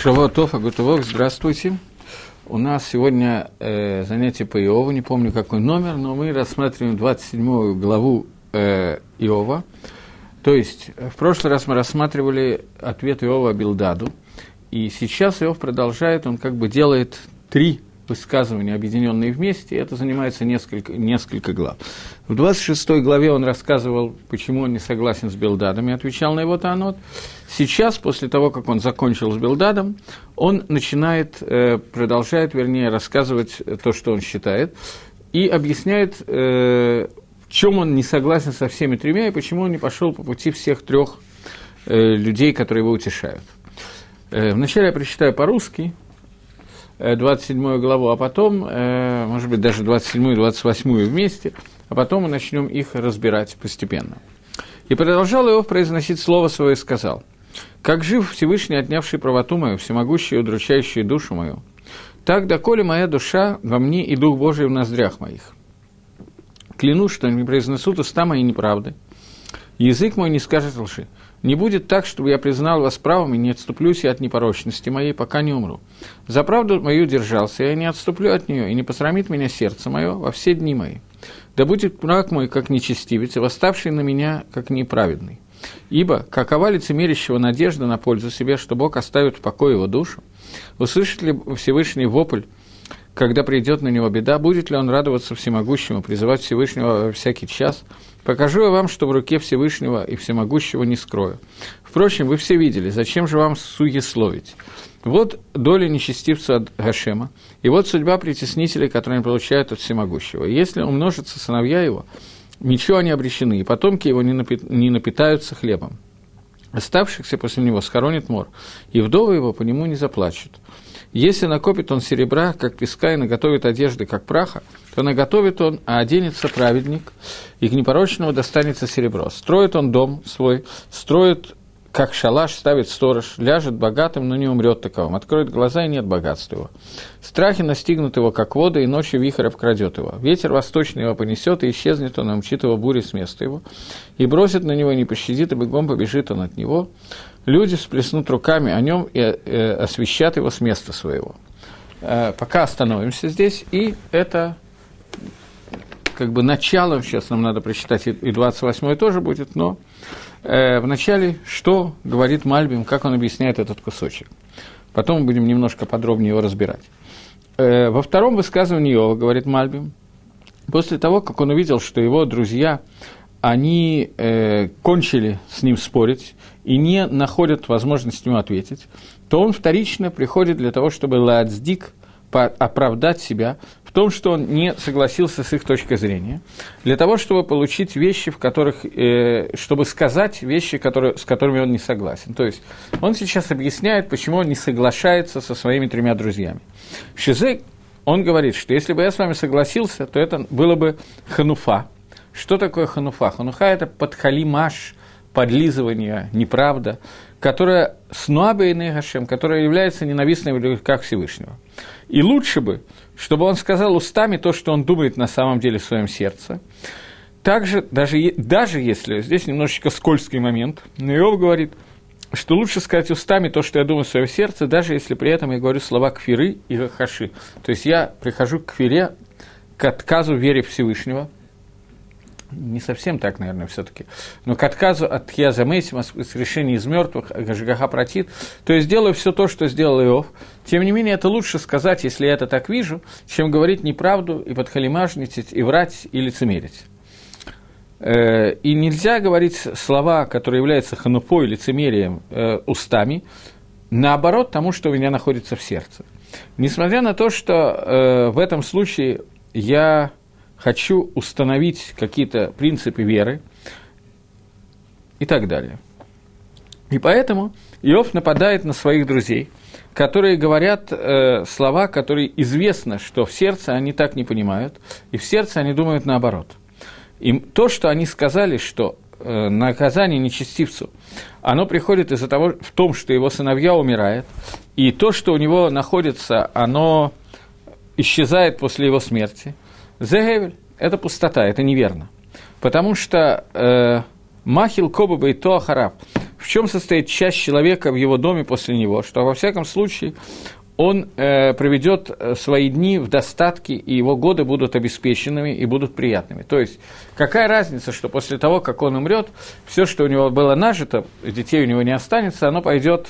Шавуатов, Агутовок, здравствуйте. У нас сегодня э, занятие по Иову, не помню какой номер, но мы рассматриваем 27 главу э, Иова. То есть, в прошлый раз мы рассматривали ответ Иова Билдаду, и сейчас Иов продолжает, он как бы делает три высказывания, объединенные вместе, это занимается несколько, несколько глав. В 26 главе он рассказывал, почему он не согласен с Белдадом, и отвечал на его танот. Сейчас, после того, как он закончил с Белдадом, он начинает, э, продолжает, вернее, рассказывать то, что он считает, и объясняет, э, в чем он не согласен со всеми тремя, и почему он не пошел по пути всех трех э, людей, которые его утешают. Вначале я прочитаю по-русски, 27 главу, а потом, э, может быть, даже 27 и 28 вместе, а потом мы начнем их разбирать постепенно. И продолжал Иов произносить слово свое и сказал, «Как жив Всевышний, отнявший правоту мою, всемогущий и удручающий душу мою, так доколе моя душа во мне и Дух Божий в ноздрях моих. Клянусь, что не произнесут уста мои неправды, язык мой не скажет лжи. Не будет так, чтобы я признал вас правым и не отступлюсь я от непорочности моей, пока не умру. За правду мою держался, я не отступлю от нее, и не посрамит меня сердце мое во все дни мои. Да будет враг мой, как нечестивец, и восставший на меня, как неправедный. Ибо, какова лицемерящего надежда на пользу себе, что Бог оставит в покое его душу? Услышит ли Всевышний вопль, когда придет на него беда, будет ли он радоваться всемогущему, призывать Всевышнего во всякий час – Покажу я вам, что в руке Всевышнего и Всемогущего не скрою. Впрочем, вы все видели, зачем же вам суесловить? Вот доля нечестивца от Гашема, и вот судьба притеснителей, которые он получает от Всемогущего. Если умножатся сыновья его, ничего они обречены, и потомки его не напитаются хлебом. Оставшихся после него схоронит мор, и вдовы его по нему не заплачут. Если накопит он серебра, как песка, и наготовит одежды, как праха, то наготовит он, а оденется праведник, и к непорочному достанется серебро. Строит он дом свой, строит как шалаш ставит сторож, ляжет богатым, но не умрет таковым, откроет глаза, и нет богатства его. Страхи настигнут его, как вода, и ночью вихрь обкрадет его. Ветер восточный его понесет, и исчезнет он, и умчит его бури с места его, и бросит на него, не пощадит, и бегом побежит он от него. Люди всплеснут руками о нем и э, освещат его с места своего. Э, пока остановимся здесь, и это как бы началом, сейчас нам надо прочитать, и 28 тоже будет, но э, вначале, что говорит Мальбим, как он объясняет этот кусочек. Потом мы будем немножко подробнее его разбирать. Э, во втором высказывании Иова, говорит Мальбим, после того, как он увидел, что его друзья, они э, кончили с ним спорить и не находят возможности ему ответить, то он вторично приходит для того, чтобы ладздик оправдать себя в том, что он не согласился с их точкой зрения, для того, чтобы получить вещи, в которых, э, чтобы сказать вещи, которые, с которыми он не согласен. То есть он сейчас объясняет, почему он не соглашается со своими тремя друзьями. Шизек, он говорит, что если бы я с вами согласился, то это было бы хануфа. Что такое хануфа? Хануфа – это подхалимаш, подлизывание, неправда, которая снуабейный Гашем, которая является ненавистной в руках Всевышнего. И лучше бы, чтобы он сказал устами то, что он думает на самом деле в своем сердце. Также, даже, даже если, здесь немножечко скользкий момент, но Иов говорит, что лучше сказать устами то, что я думаю в своем сердце, даже если при этом я говорю слова кфиры и хаши. То есть я прихожу к кфире, к отказу вере Всевышнего, не совсем так, наверное, все-таки, но к отказу от Хьяза с решения из мертвых, Гашгаха протит, то есть делаю все то, что сделал Иов. Тем не менее, это лучше сказать, если я это так вижу, чем говорить неправду и подхалимажничать, и врать, и лицемерить. Э, и нельзя говорить слова, которые являются ханупой, лицемерием, э, устами, наоборот тому, что у меня находится в сердце. Несмотря на то, что э, в этом случае я хочу установить какие-то принципы веры и так далее. И поэтому Иов нападает на своих друзей, которые говорят э, слова, которые известно, что в сердце они так не понимают, и в сердце они думают наоборот. И то, что они сказали, что э, наказание нечестивцу, оно приходит из-за того, в том, что его сыновья умирают, и то, что у него находится, оно исчезает после его смерти – Зегевель – это пустота, это неверно. Потому что э, Махил Кобаба и Тоахараб, в чем состоит часть человека в его доме после него, что во всяком случае он э, проведет э, свои дни в достатке, и его годы будут обеспеченными и будут приятными. То есть, какая разница, что после того, как он умрет, все, что у него было нажито, детей у него не останется, оно пойдет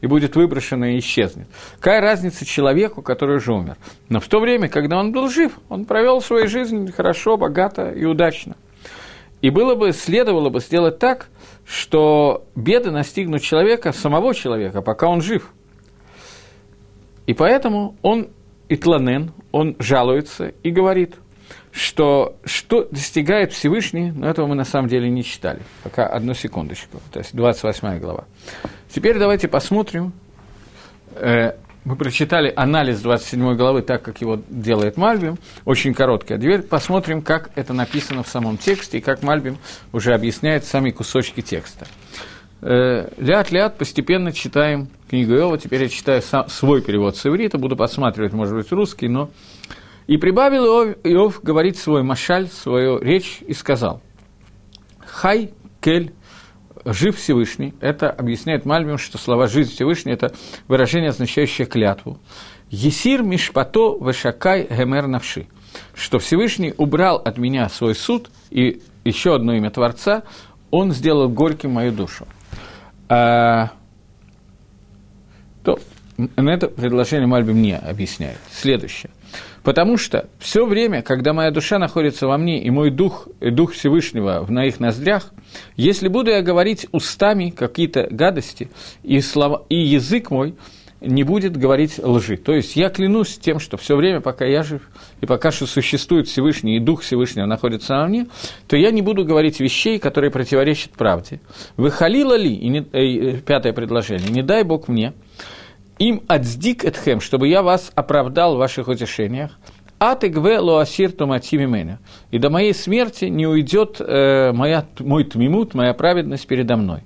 и будет выброшено и исчезнет. Какая разница человеку, который уже умер? Но в то время, когда он был жив, он провел свою жизнь хорошо, богато и удачно. И было бы, следовало бы сделать так, что беды настигнут человека, самого человека, пока он жив – и поэтому он итланен, он жалуется и говорит, что что достигает Всевышний, но этого мы на самом деле не читали. Пока одну секундочку, то есть 28 глава. Теперь давайте посмотрим. Э, мы прочитали анализ 27 главы так, как его делает Мальбим, очень короткий. А посмотрим, как это написано в самом тексте и как Мальбим уже объясняет сами кусочки текста. Ляд-ляд э, постепенно читаем книгу Иова. Теперь я читаю свой перевод с иврита, буду подсматривать, может быть, русский, но... «И прибавил Иов, Иов говорить свой машаль, свою речь, и сказал, «Хай, кель, жив Всевышний». Это объясняет Мальбим, что слова «жив Всевышний» – это выражение, означающее клятву. «Есир мишпато вешакай гемер навши», что Всевышний убрал от меня свой суд, и еще одно имя Творца, он сделал горьким мою душу. А, то на это предложение Мальбим не объясняет. Следующее. Потому что все время, когда моя душа находится во мне, и мой дух, и дух Всевышнего в моих ноздрях, если буду я говорить устами какие-то гадости, и, слова, и язык мой – не будет говорить лжи. То есть я клянусь тем, что все время, пока я жив, и пока что существует Всевышний, и Дух Всевышнего находится на мне, то я не буду говорить вещей, которые противоречат правде. Выхалила ли, и не, э, пятое предложение, не дай Бог мне, им отздик этхем, чтобы я вас оправдал в ваших утешениях, Атыгве лоасир томатими меня. И до моей смерти не уйдет э, моя, мой тмимут, моя праведность передо мной.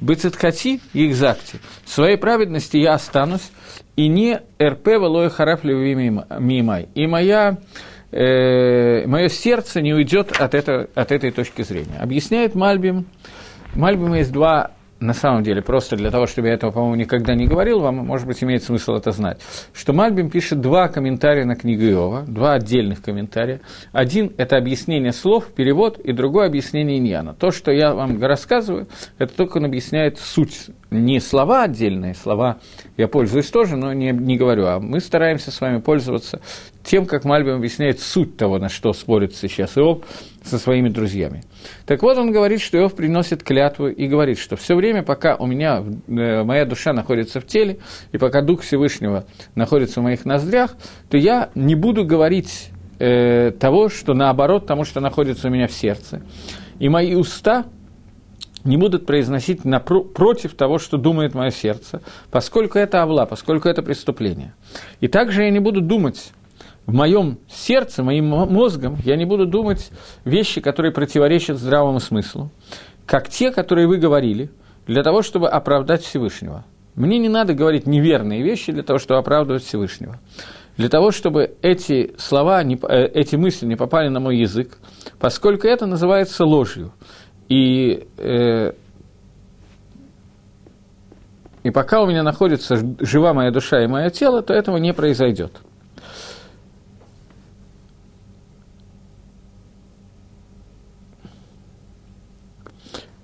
Быцеткати их закти. В своей праведности я останусь, и не РП валоя харафли мимай. И моя, э, мое сердце не уйдет от, это, от этой точки зрения. Объясняет Мальбим. Мальбим есть два на самом деле, просто для того, чтобы я этого, по-моему, никогда не говорил, вам, может быть, имеет смысл это знать, что Мальбим пишет два комментария на книгу Иова, два отдельных комментария. Один – это объяснение слов, перевод, и другое – объяснение иньяна. То, что я вам рассказываю, это только он объясняет суть не слова отдельные, слова я пользуюсь тоже, но не, не говорю, а мы стараемся с вами пользоваться тем, как Мальбим объясняет суть того, на что спорит сейчас Иов со своими друзьями. Так вот, он говорит, что Иов приносит клятву и говорит, что все время, пока у меня, э, моя душа находится в теле, и пока Дух Всевышнего находится в моих ноздрях, то я не буду говорить э, того, что наоборот тому, что находится у меня в сердце. И мои уста не будут произносить напро- против того, что думает мое сердце, поскольку это авла, поскольку это преступление. И также я не буду думать в моем сердце, моим мозгом, я не буду думать вещи, которые противоречат здравому смыслу, как те, которые вы говорили, для того, чтобы оправдать Всевышнего. Мне не надо говорить неверные вещи для того, чтобы оправдывать Всевышнего. Для того, чтобы эти слова, э, эти мысли не попали на мой язык, поскольку это называется ложью – и, э, и пока у меня находится жива моя душа и мое тело, то этого не произойдет.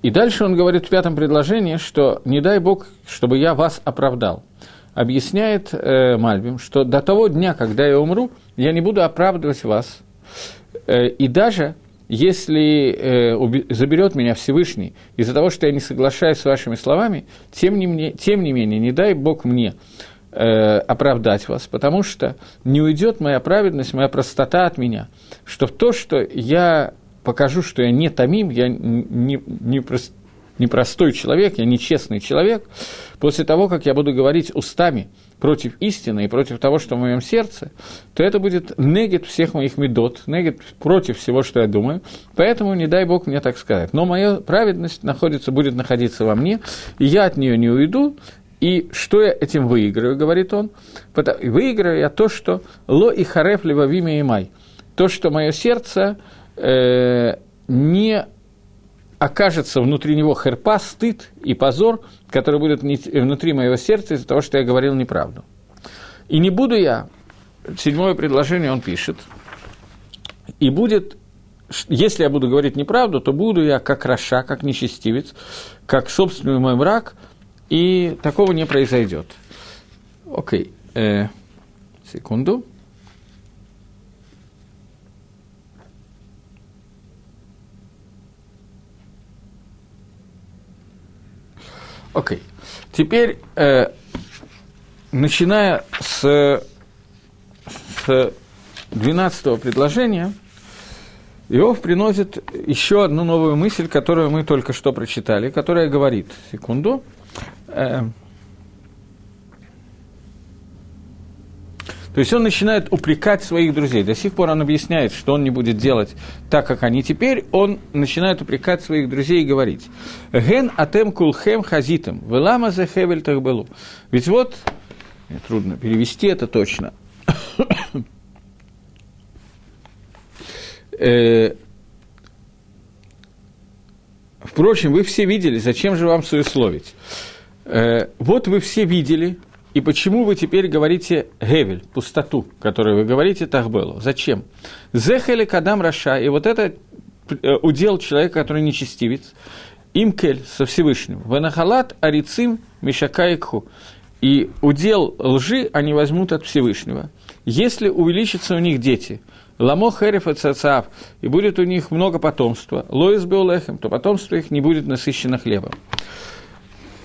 И дальше он говорит в пятом предложении, что не дай Бог, чтобы я вас оправдал. Объясняет э, Мальбим, что до того дня, когда я умру, я не буду оправдывать вас. Э, и даже если э, заберет меня Всевышний из-за того, что я не соглашаюсь с вашими словами, тем не, мне, тем не менее, не дай Бог мне э, оправдать вас, потому что не уйдет моя праведность, моя простота от меня, что то, что я покажу, что я не томим, я не, не, не простой человек, я нечестный человек, после того, как я буду говорить устами – против истины и против того, что в моем сердце, то это будет негет всех моих медот, негет против всего, что я думаю. Поэтому не дай Бог мне так сказать. Но моя праведность находится, будет находиться во мне, и я от нее не уйду. И что я этим выиграю, говорит он? Выиграю я то, что ло и хареф либо вимя и май. То, что мое сердце э, не окажется внутри него херпа, стыд и позор, который будет внутри моего сердца из-за того, что я говорил неправду. И не буду я, седьмое предложение он пишет, и будет, если я буду говорить неправду, то буду я как Раша, как нечестивец, как собственный мой мрак, и такого не произойдет. Окей, э, секунду. Окей. Okay. Теперь, э, начиная с, с 12 предложения, Иов приносит еще одну новую мысль, которую мы только что прочитали, которая говорит, секунду, э, То есть он начинает упрекать своих друзей. До сих пор он объясняет, что он не будет делать так, как они теперь. Он начинает упрекать своих друзей и говорить. Ген атем кулхем хазитом, велама за хевель тахбелу. Ведь вот, трудно перевести это точно. Э, впрочем, вы все видели, зачем же вам суесловить? Э, вот вы все видели, и почему вы теперь говорите Гевель, пустоту, которую вы говорите Тахбелу? Зачем? Зехели Кадам Раша, и вот это э, удел человека, который нечестивец, Имкель со Всевышним, Ванахалат Арицим Мишакайкху, и удел лжи они возьмут от Всевышнего. Если увеличатся у них дети, Ламо Хериф и Цацав, и будет у них много потомства, Лоис Беолехем, то потомство их не будет насыщено хлебом.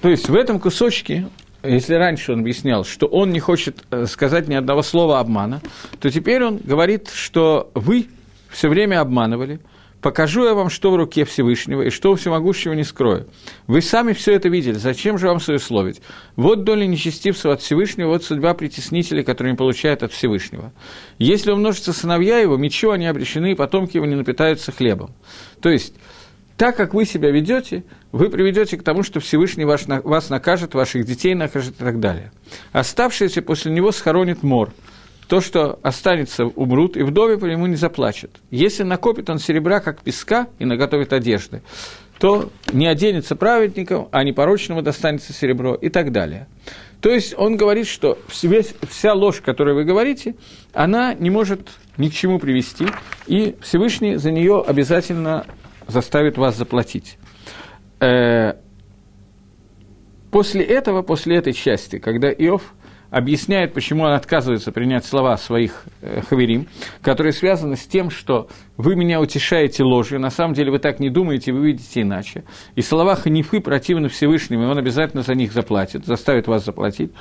То есть в этом кусочке если раньше он объяснял, что он не хочет э, сказать ни одного слова обмана, то теперь он говорит, что вы все время обманывали, покажу я вам, что в руке Всевышнего, и что у Всемогущего не скрою. Вы сами все это видели, зачем же вам суесловить? Вот доля нечестивцев от Всевышнего, вот судьба притеснителей, которые не получают от Всевышнего. Если умножатся сыновья его, мечу они обречены, и потомки его не напитаются хлебом. То есть, так как вы себя ведете, вы приведете к тому, что Всевышний ваш, вас накажет, ваших детей накажет и так далее. Оставшиеся после него схоронит мор. То, что останется, умрут, и вдове по нему не заплачет. Если накопит он серебра, как песка, и наготовит одежды, то не оденется праведником, а непорочному достанется серебро и так далее. То есть он говорит, что вся ложь, которую вы говорите, она не может ни к чему привести, и Всевышний за нее обязательно заставит вас заплатить. Э, после этого, после этой части, когда Иов объясняет, почему он отказывается принять слова своих э, хаверим, которые связаны с тем, что вы меня утешаете ложью, на самом деле вы так не думаете, вы видите иначе. И слова ханифы противны Всевышнему, и он обязательно за них заплатит, заставит вас заплатить.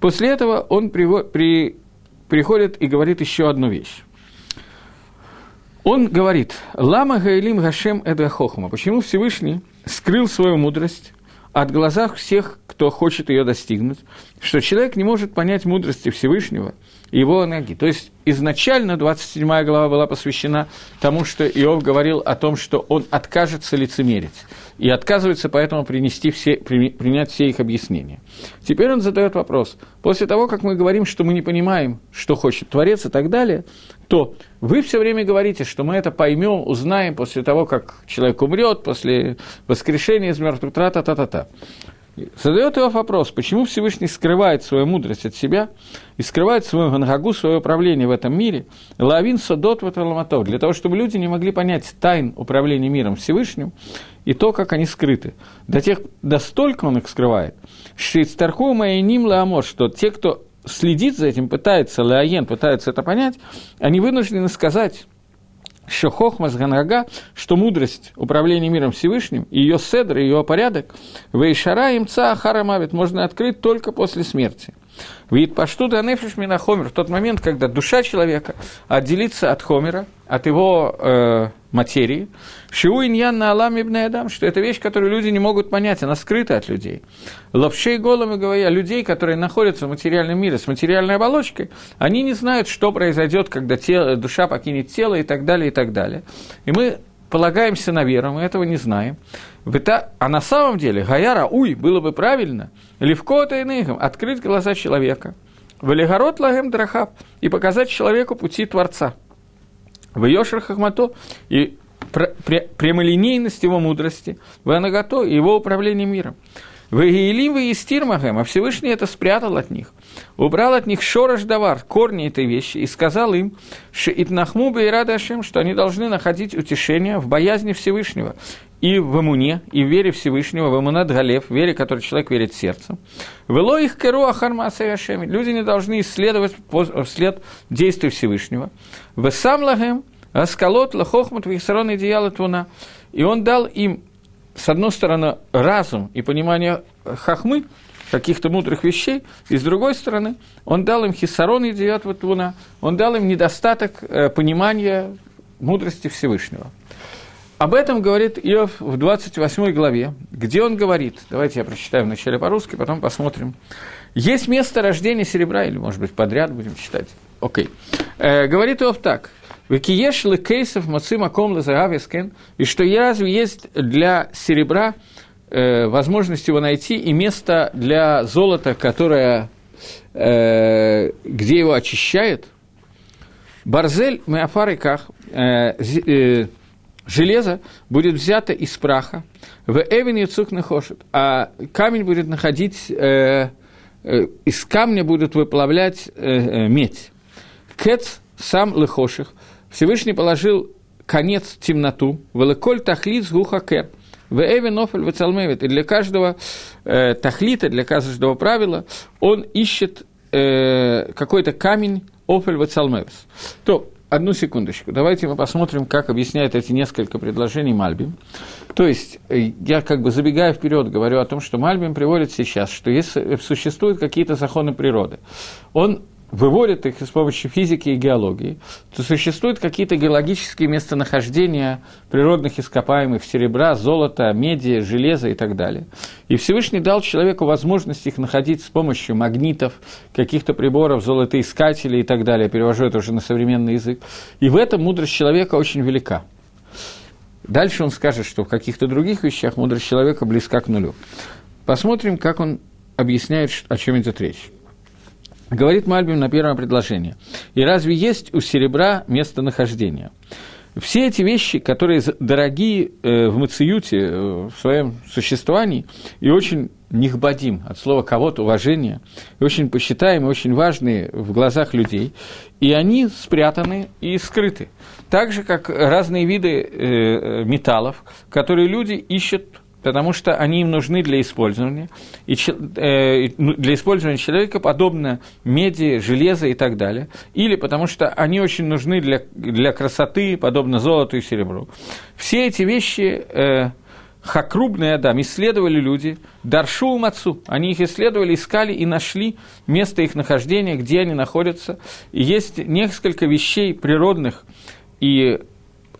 После этого он при, при, приходит и говорит еще одну вещь. Он говорит, «Лама гаилим гашем эдрахохма». Почему Всевышний скрыл свою мудрость от глазах всех, кто хочет ее достигнуть, что человек не может понять мудрости Всевышнего и его ноги. То есть изначально 27 глава была посвящена тому, что Иов говорил о том, что он откажется лицемерить и отказывается поэтому принести все, при, принять все их объяснения. Теперь он задает вопрос. После того, как мы говорим, что мы не понимаем, что хочет Творец и так далее, то вы все время говорите, что мы это поймем, узнаем после того, как человек умрет, после воскрешения из мертвых, тра-та-та-та-та. Задает его вопрос, почему Всевышний скрывает свою мудрость от себя и скрывает свою ганагу, свое управление в этом мире, лавин садот ваталаматов, для того, чтобы люди не могли понять тайн управления миром Всевышним и то, как они скрыты. До тех, до столько он их скрывает, шейцтарху маяним лаамор, что те, кто следит за этим, пытается, Леоен пытается это понять, они вынуждены сказать, что хохма ганага, что мудрость управления миром Всевышним, ее седр, ее порядок, вейшара им ца харамавит можно открыть только после смерти. Вид пашту да нефиш минахомер, в тот момент, когда душа человека отделится от хомера, от его э, материи, шиу иньян на алам ибн адам, что это вещь, которую люди не могут понять, она скрыта от людей. Лапшей голыми говоря, людей, которые находятся в материальном мире с материальной оболочкой, они не знают, что произойдет, когда тело, душа покинет тело и так далее, и так далее. И мы полагаемся на веру, мы этого не знаем. А на самом деле, Гаяра, уй, было бы правильно, левко-то иным, открыть глаза человека, валигород лагем драхаб, и показать человеку пути Творца – в Йошер Хахмато и прямолинейность его мудрости, Ванагато и его управление миром. Вегиелим вы Истирмахем, а Всевышний это спрятал от них. Убрал от них шорош давар, корни этой вещи, и сказал им, что Итнахму Бейрада Ашем, что они должны находить утешение в боязни Всевышнего, и в имуне, и в вере Всевышнего, в имунат Галев, в вере, которой человек верит сердцем. Вело их керу ахарма Люди не должны исследовать вслед действий Всевышнего. В сам лагем, аскалот лахохмут вихсарон идеяла твуна. И он дал им с одной стороны, разум и понимание хахмы, каких-то мудрых вещей, и с другой стороны, он дал им хисарон и девят ватуна, он дал им недостаток э, понимания мудрости Всевышнего. Об этом говорит Иов в 28 главе, где он говорит, давайте я прочитаю вначале по-русски, потом посмотрим. Есть место рождения серебра, или, может быть, подряд будем читать. Окей. Э, говорит Иов так – Викиеш кейсов мацим аком лазагавискен, и что разве есть для серебра э, возможность его найти и место для золота, которое, э, где его очищает. Барзель меафариках, э, э, железо будет взято из праха, в эвен яцук нахошет, а камень будет находить, э, э, из камня будут выплавлять э, э, медь. Кец сам лыхоших – Всевышний положил конец темноту, великоль тахлит гухакер, в эви нофель в и для каждого э, тахлита, для каждого правила он ищет э, какой-то камень офель в То, одну секундочку, давайте мы посмотрим, как объясняет эти несколько предложений Мальбим. То есть, э, я как бы забегая вперед говорю о том, что Мальбим приводит сейчас, что если существуют какие-то законы природы, он выводят их с помощью физики и геологии, то существуют какие-то геологические местонахождения природных ископаемых серебра, золота, меди, железа и так далее. И Всевышний дал человеку возможность их находить с помощью магнитов, каких-то приборов, золотоискателей и так далее. Перевожу это уже на современный язык. И в этом мудрость человека очень велика. Дальше он скажет, что в каких-то других вещах мудрость человека близка к нулю. Посмотрим, как он объясняет, о чем идет речь. Говорит Мальбим на первом предложении. И разве есть у серебра местонахождение? Все эти вещи, которые дорогие э, в Мациюте, э, в своем существовании, и очень нихбадим, от слова кого-то уважение, и очень посчитаемые, очень важные в глазах людей, и они спрятаны и скрыты. Так же, как разные виды э, металлов, которые люди ищут потому что они им нужны для использования. И э, ну, для использования человека подобно меди, железа и так далее. Или потому что они очень нужны для, для красоты, подобно золоту и серебру. Все эти вещи... Э, Хакрубный Адам исследовали люди, Даршу Мацу, они их исследовали, искали и нашли место их нахождения, где они находятся. И есть несколько вещей природных и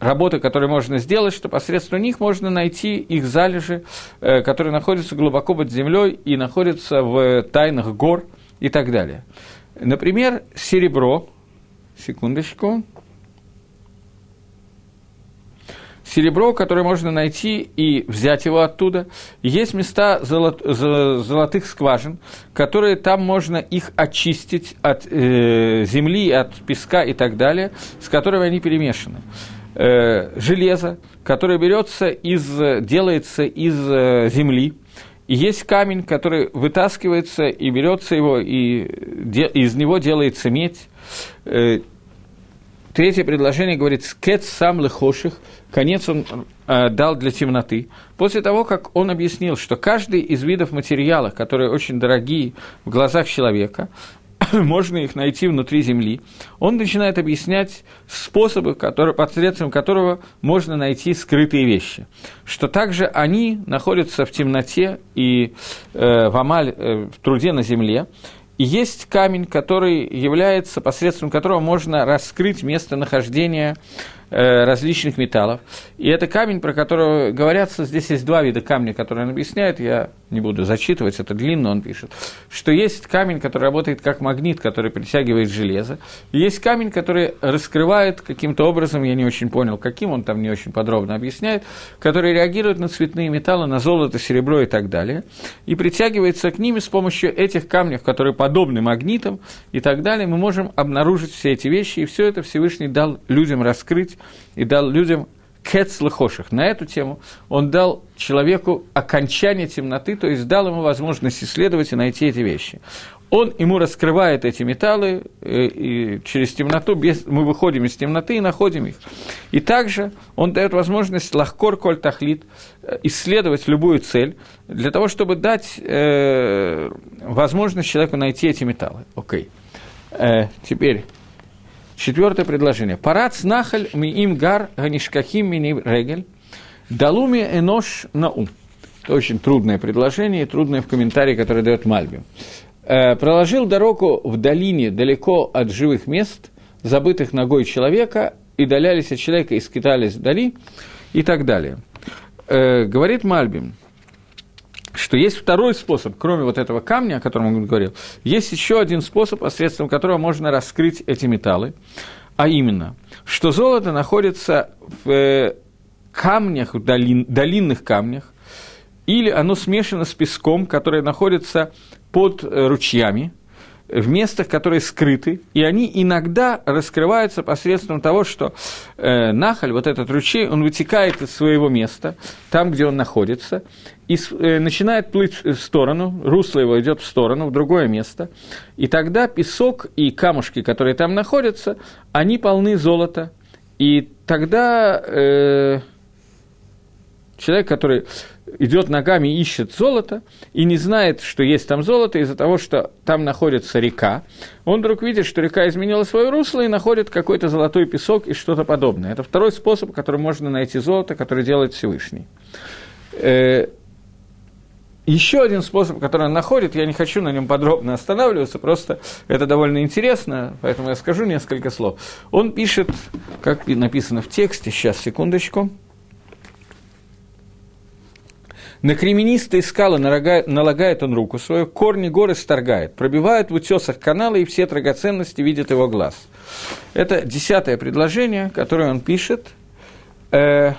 работы, которые можно сделать, что посредством них можно найти их залежи, э, которые находятся глубоко под землей и находятся в тайнах гор и так далее. Например, серебро, секундочку, серебро, которое можно найти и взять его оттуда. Есть места золот, золотых скважин, которые там можно их очистить от э, земли, от песка и так далее, с которыми они перемешаны э, железо, которое берется из, делается из э, земли, и есть камень, который вытаскивается и берется его, и де, из него делается медь. Э, третье предложение говорит «скет сам лехоших», конец он э, дал для темноты. После того, как он объяснил, что каждый из видов материала, которые очень дорогие в глазах человека, можно их найти внутри Земли. Он начинает объяснять способы, которые, посредством которого можно найти скрытые вещи. Что также они находятся в темноте и э, в амаль, э, в труде на Земле. И есть камень, который является, посредством которого можно раскрыть местонахождение Э, различных металлов. И это камень, про который говорятся, здесь есть два вида камня, которые он объясняет, я не буду зачитывать, это длинно он пишет, что есть камень, который работает как магнит, который притягивает железо, и есть камень, который раскрывает каким-то образом, я не очень понял, каким он там не очень подробно объясняет, который реагирует на цветные металлы, на золото, серебро и так далее, и притягивается к ним с помощью этих камней, которые подобны магнитам и так далее, мы можем обнаружить все эти вещи, и все это Всевышний дал людям раскрыть и дал людям кец лыхоших. На эту тему он дал человеку окончание темноты, то есть дал ему возможность исследовать и найти эти вещи он ему раскрывает эти металлы, э, и через темноту, без, мы выходим из темноты и находим их. И также он дает возможность лахкор коль тахлит, э, исследовать любую цель, для того, чтобы дать э, возможность человеку найти эти металлы. Окей. Okay. Э, теперь четвертое предложение. Парац нахаль ми им гар ганишкахим мини регель, далуми энош наум. Это очень трудное предложение и трудное в комментарии, который дает Мальби. Э, проложил дорогу в долине далеко от живых мест, забытых ногой человека, и долялись от человека, и скитались вдали, и так далее. Э, говорит Мальбим, что есть второй способ, кроме вот этого камня, о котором он говорил, есть еще один способ, посредством которого можно раскрыть эти металлы, а именно, что золото находится в э, камнях, долин, долинных камнях, или оно смешано с песком, который находится под э, ручьями, в местах, которые скрыты, и они иногда раскрываются посредством того, что э, нахаль, вот этот ручей, он вытекает из своего места, там, где он находится, и э, начинает плыть в сторону, русло его идет в сторону, в другое место, и тогда песок и камушки, которые там находятся, они полны золота, и тогда э, человек, который идет ногами, ищет золото и не знает, что есть там золото из-за того, что там находится река. Он вдруг видит, что река изменила свое русло и находит какой-то золотой песок и что-то подобное. Это второй способ, которым можно найти золото, который делает Всевышний. Э, еще один способ, который он находит, я не хочу на нем подробно останавливаться, просто это довольно интересно, поэтому я скажу несколько слов. Он пишет, как написано в тексте, сейчас, секундочку – на кременистые скалы налагает он руку свою, корни горы сторгает, пробивает в утесах каналы, и все драгоценности видят его глаз. Это десятое предложение, которое он пишет. Э,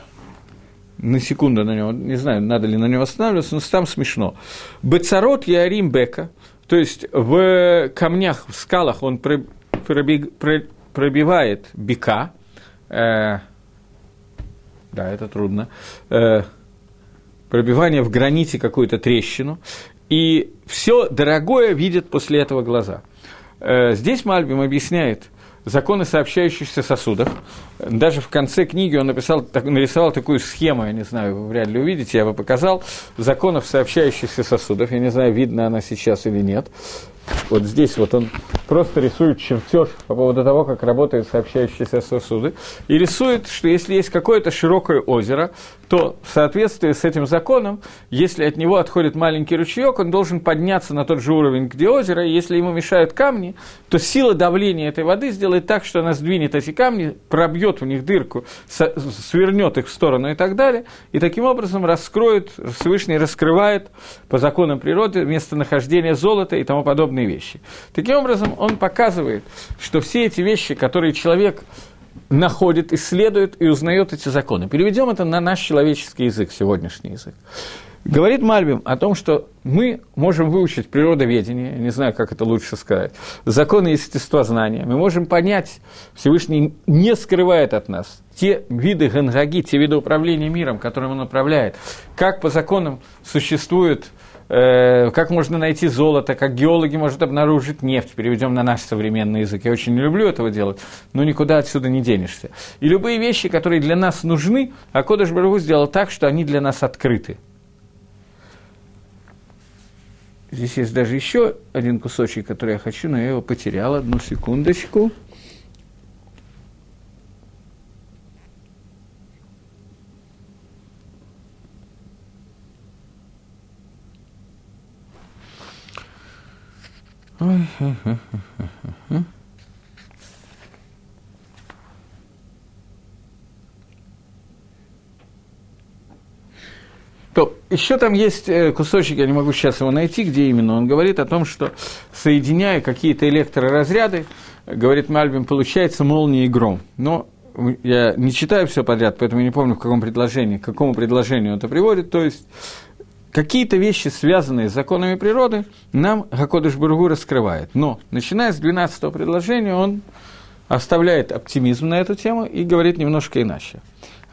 на секунду на него, не знаю, надо ли на него останавливаться, но там смешно. Бецарот Ярим Бека, то есть в камнях, в скалах он пробивает бека, э, да, это трудно, э, пробивание в граните какую-то трещину, и все дорогое видят после этого глаза. Э, здесь Мальбим объясняет законы сообщающихся сосудов. Даже в конце книги он написал, нарисовал такую схему, я не знаю, вы вряд ли увидите, я бы показал, законов сообщающихся сосудов. Я не знаю, видно она сейчас или нет. Вот здесь вот он просто рисует чертеж по поводу того, как работают сообщающиеся сосуды, и рисует, что если есть какое-то широкое озеро, то в соответствии с этим законом, если от него отходит маленький ручеек, он должен подняться на тот же уровень, где озеро, и если ему мешают камни, то сила давления этой воды сделает так, что она сдвинет эти камни, пробьет в них дырку, свернет их в сторону и так далее, и таким образом раскроет, Всевышний раскрывает по законам природы местонахождение золота и тому подобные вещи. Таким образом, он показывает, что все эти вещи, которые человек находит, исследует и узнает эти законы. Переведем это на наш человеческий язык, сегодняшний язык. Говорит Мальбим о том, что мы можем выучить природоведение, не знаю, как это лучше сказать, законы естествознания, мы можем понять, Всевышний не скрывает от нас те виды гангаги, те виды управления миром, которым он управляет, как по законам существует как можно найти золото, как геологи могут обнаружить нефть, переведем на наш современный язык. Я очень не люблю этого делать, но никуда отсюда не денешься. И любые вещи, которые для нас нужны, а Кодыш Барагу сделал так, что они для нас открыты. Здесь есть даже еще один кусочек, который я хочу, но я его потерял. Одну секундочку. То еще там есть э, кусочек, я не могу сейчас его найти, где именно он говорит о том, что соединяя какие-то электроразряды, говорит Мальбин, получается молния и гром. Но я не читаю все подряд, поэтому я не помню, в каком предложении, к какому предложению это приводит. То есть какие-то вещи, связанные с законами природы, нам Хакодыш Бургу раскрывает. Но, начиная с 12 предложения, он оставляет оптимизм на эту тему и говорит немножко иначе.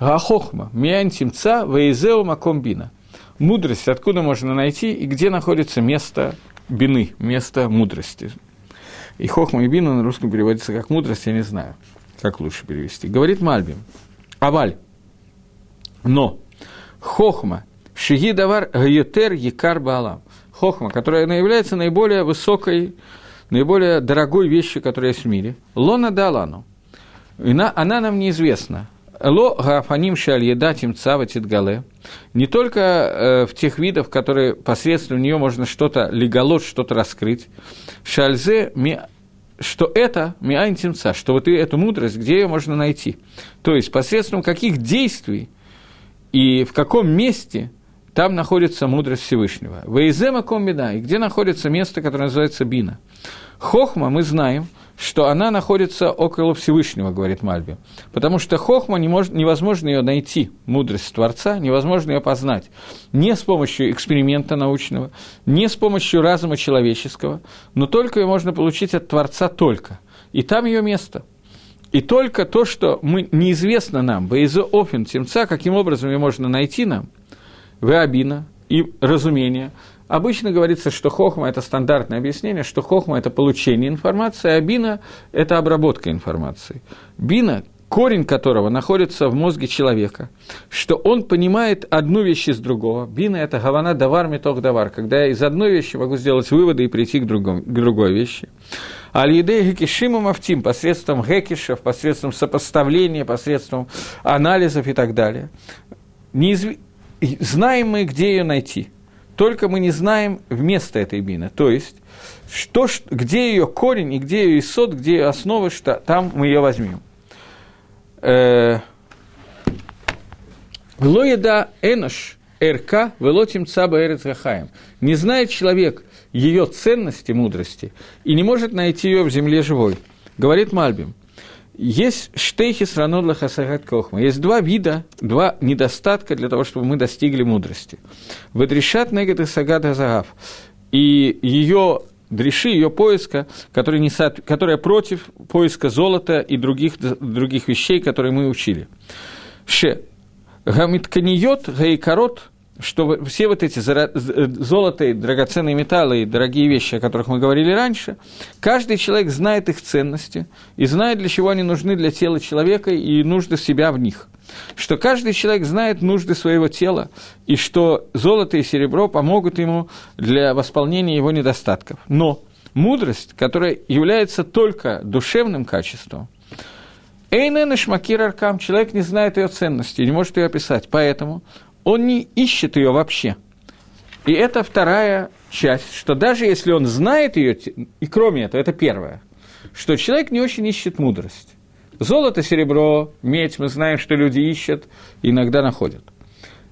Гахохма, миантимца, вейзеу макомбина. Мудрость, откуда можно найти и где находится место бины, место мудрости. И хохма и бина на русском переводится как мудрость, я не знаю, как лучше перевести. Говорит Мальбим. Аваль. Но хохма, шиги давар гаютер якар баалам. Хохма, которая является наиболее высокой, наиболее дорогой вещью, которая есть в мире. Лона далану. Она нам неизвестна. Ло гафаним шаль едатим цаватит гале. Не только э, в тех видах, которые посредством нее можно что-то леголот, что-то раскрыть. Шальзе ми что это миантимца, что вот эту мудрость, где ее можно найти. То есть посредством каких действий и в каком месте там находится мудрость Всевышнего. Вейзема комбина, и где находится место, которое называется бина. Хохма мы знаем – что она находится около Всевышнего, говорит Мальби. Потому что хохма не может, невозможно ее найти, мудрость Творца, невозможно ее познать. Не с помощью эксперимента научного, не с помощью разума человеческого, но только ее можно получить от Творца только. И там ее место. И только то, что мы, неизвестно нам, Бейзо Офин Темца, каким образом ее можно найти нам, Веабина и разумение – Обычно говорится, что хохма – это стандартное объяснение, что хохма – это получение информации, а бина – это обработка информации. Бина, корень которого находится в мозге человека, что он понимает одну вещь из другого. Бина – это гавана давар метох давар, когда я из одной вещи могу сделать выводы и прийти к, другому, к другой вещи. Аль-Едей Гекишима Мафтим посредством гекишев, посредством сопоставления, посредством анализов и так далее. Неизв... Знаем мы, где ее найти – только мы не знаем вместо этой бины. То есть, что, где ее корень и где ее исот, где ее основа, что там мы ее возьмем. Э, Лоеда энош РК велотим цаба эрец гахаем. Не знает человек ее ценности, мудрости, и не может найти ее в земле живой. Говорит Мальбим. Есть штейхи страну для хасагат кохма. Есть два вида, два недостатка для того, чтобы мы достигли мудрости. Ведрешат негат и сагат газагав. И ее дреши, ее поиска, которая, не со, которая против поиска золота и других, других вещей, которые мы учили. Ше. Гамитканиот гаикарот – что все вот эти золотые, драгоценные металлы и дорогие вещи, о которых мы говорили раньше, каждый человек знает их ценности и знает, для чего они нужны для тела человека и нужды себя в них. Что каждый человек знает нужды своего тела, и что золото и серебро помогут ему для восполнения его недостатков. Но мудрость, которая является только душевным качеством, Эйнен Шмакир Аркам, человек не знает ее ценности, не может ее описать, поэтому он не ищет ее вообще. И это вторая часть, что даже если он знает ее, и кроме этого, это первое, что человек не очень ищет мудрость. Золото, серебро, медь, мы знаем, что люди ищут, иногда находят.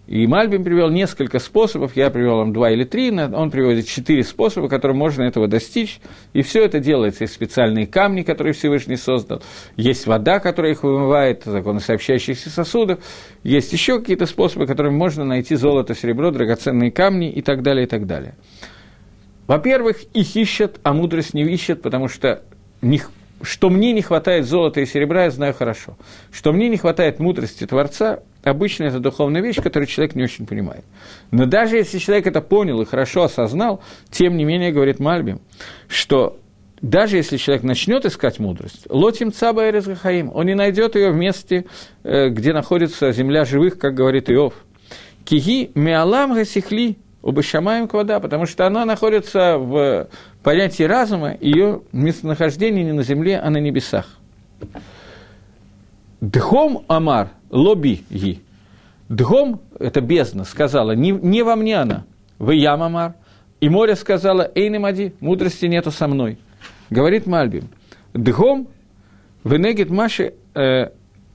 И Мальбим привел несколько способов, я привел вам два или три, он приводит четыре способа, которым можно этого достичь. И все это делается из специальные камни, которые Всевышний создал, есть вода, которая их вымывает, законы сообщающихся сосудов, есть еще какие-то способы, которыми можно найти золото, серебро, драгоценные камни и так далее, и так далее. Во-первых, их ищут, а мудрость не ищет, потому что них что мне не хватает золота и серебра, я знаю хорошо. Что мне не хватает мудрости Творца, обычно это духовная вещь, которую человек не очень понимает. Но даже если человек это понял и хорошо осознал, тем не менее, говорит Мальбим, что даже если человек начнет искать мудрость, лотим цаба и он не найдет ее в месте, э, где находится земля живых, как говорит Иов. Киги миалам гасихли, убашамаем квада, потому что она находится в понятии разума, ее местонахождение не на земле, а на небесах. Дхом Амар лоби ги. Дхом, это бездна, сказала, не, не во мне она, вы ям Амар. И море сказала, эй, Немади, мудрости нету со мной. Говорит Мальбим, дхом, венегит маши э,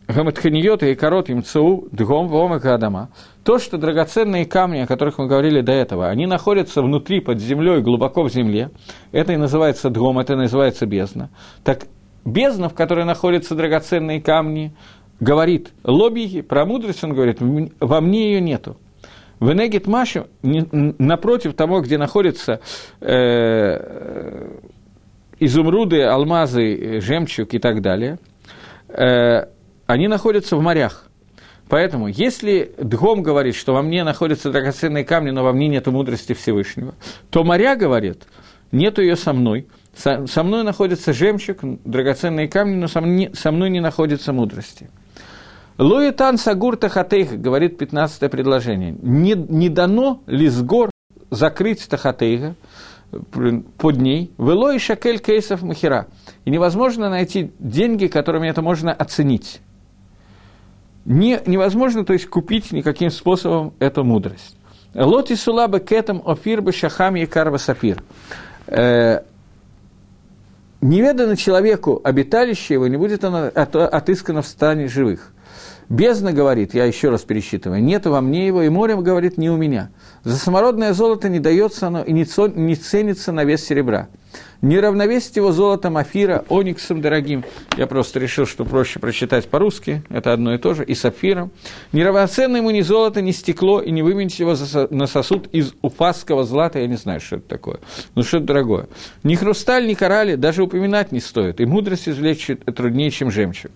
гаматханиот и корот им цу, дхом, вомака адама. То, что драгоценные камни, о которых мы говорили до этого, они находятся внутри, под землей, глубоко в земле, это и называется дгом, это и называется бездна. Так бездна, в которой находятся драгоценные камни, говорит лобби, про мудрость он говорит, во мне ее нету. В Энегит напротив того, где находятся э, изумруды, алмазы, жемчуг и так далее, э, они находятся в морях. Поэтому, если Дгом говорит, что во мне находятся драгоценные камни, но во мне нет мудрости Всевышнего, то Моря говорит, нету ее со мной, со, мной находится жемчуг, драгоценные камни, но со, мне, со мной не находится мудрости. Луитан Сагур Тахатейх, говорит 15 предложение, не, не дано ли гор закрыть Тахатейха под ней, вело и шакель кейсов махера, и невозможно найти деньги, которыми это можно оценить не, невозможно, то есть, купить никаким способом эту мудрость. Лоти сулаба кетам офир бы шахам якарба сапир. Э, неведано человеку обиталище его, не будет оно отыскано в стане живых. Бездна говорит, я еще раз пересчитываю, нет во мне его, и море говорит, не у меня. За самородное золото не дается оно и не ценится на вес серебра не равновесить его золотом Афира, ониксом дорогим. Я просто решил, что проще прочитать по-русски, это одно и то же, и сапфиром. Неравноценно ему ни золото, ни стекло, и не выменить его на сосуд из уфасского злата, я не знаю, что это такое, ну что это дорогое. Ни хрусталь, ни коралли даже упоминать не стоит, и мудрость извлечь труднее, чем жемчуг.